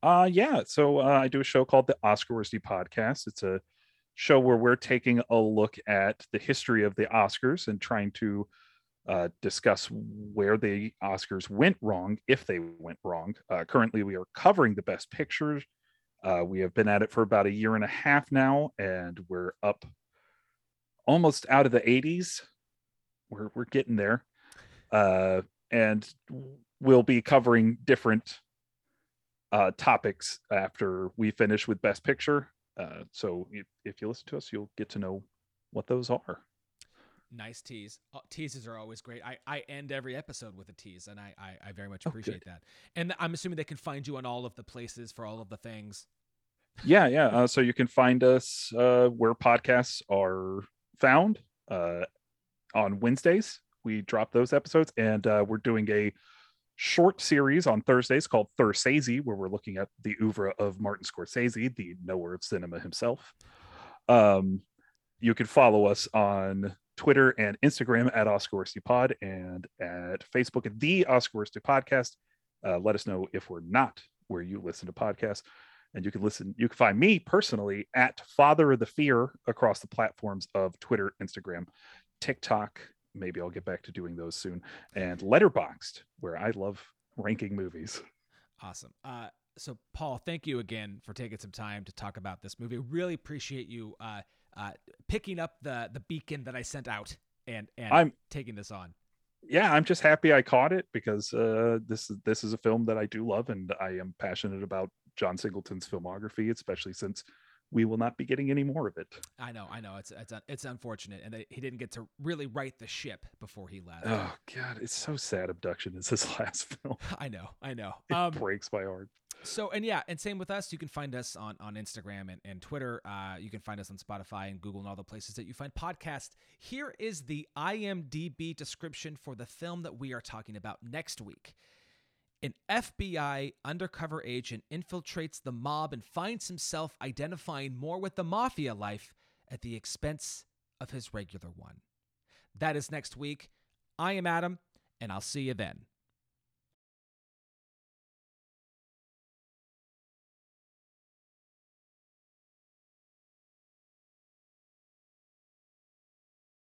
Uh yeah, so uh, I do a show called the Oscar Worsty Podcast. It's a show where we're taking a look at the history of the Oscars and trying to uh, discuss where the Oscars went wrong, if they went wrong. Uh, currently, we are covering the Best Pictures. Uh, we have been at it for about a year and a half now, and we're up almost out of the 80s. We're we're getting there, uh, and we'll be covering different uh, topics after we finish with Best Picture. Uh, so if, if you listen to us, you'll get to know what those are. Nice tease. Uh, teases are always great. I, I end every episode with a tease, and I I, I very much Oh, appreciate that. And I'm assuming they can find you on all of the places for all of the things. Yeah, yeah. Uh, so you can find us uh, where podcasts are found uh, on Wednesdays. We drop those episodes, and uh, we're doing a short series on Thursdays called Thursdaysy, where we're looking at the oeuvre of Martin Scorsese, the knower of cinema himself. Um, you can follow us on Twitter and Instagram at Oscar Pod and at Facebook at the Oscar Podcast. Uh, let us know if we're not where you listen to podcasts. And you can listen, you can find me personally at Father of the Fear across the platforms of Twitter, Instagram, TikTok. Maybe I'll get back to doing those soon. And Letterboxd, where I love ranking movies. Awesome. Uh, so Paul, thank you again for taking some time to talk about this movie. Really appreciate you uh, uh, picking up the the beacon that I sent out and and I'm taking this on. yeah, I'm just happy I caught it because uh, this is this is a film that I do love and I am passionate about John Singleton's filmography, especially since we will not be getting any more of it. I know, I know. It's it's it's unfortunate, and they, he didn't get to really right the ship before he left. Oh God, it's so sad. Abduction is his last film. I know, I know. It Um, breaks my heart. So and yeah, and same with us. You can find us on on Instagram and, and Twitter. Uh, you can find us on Spotify and Google and all the places that you find podcasts. Here is the IMDb description for the film that we are talking about next week. An FBI undercover agent infiltrates the mob and finds himself identifying more with the mafia life at the expense of his regular one. That is next week. I am Adam, and I'll see you then.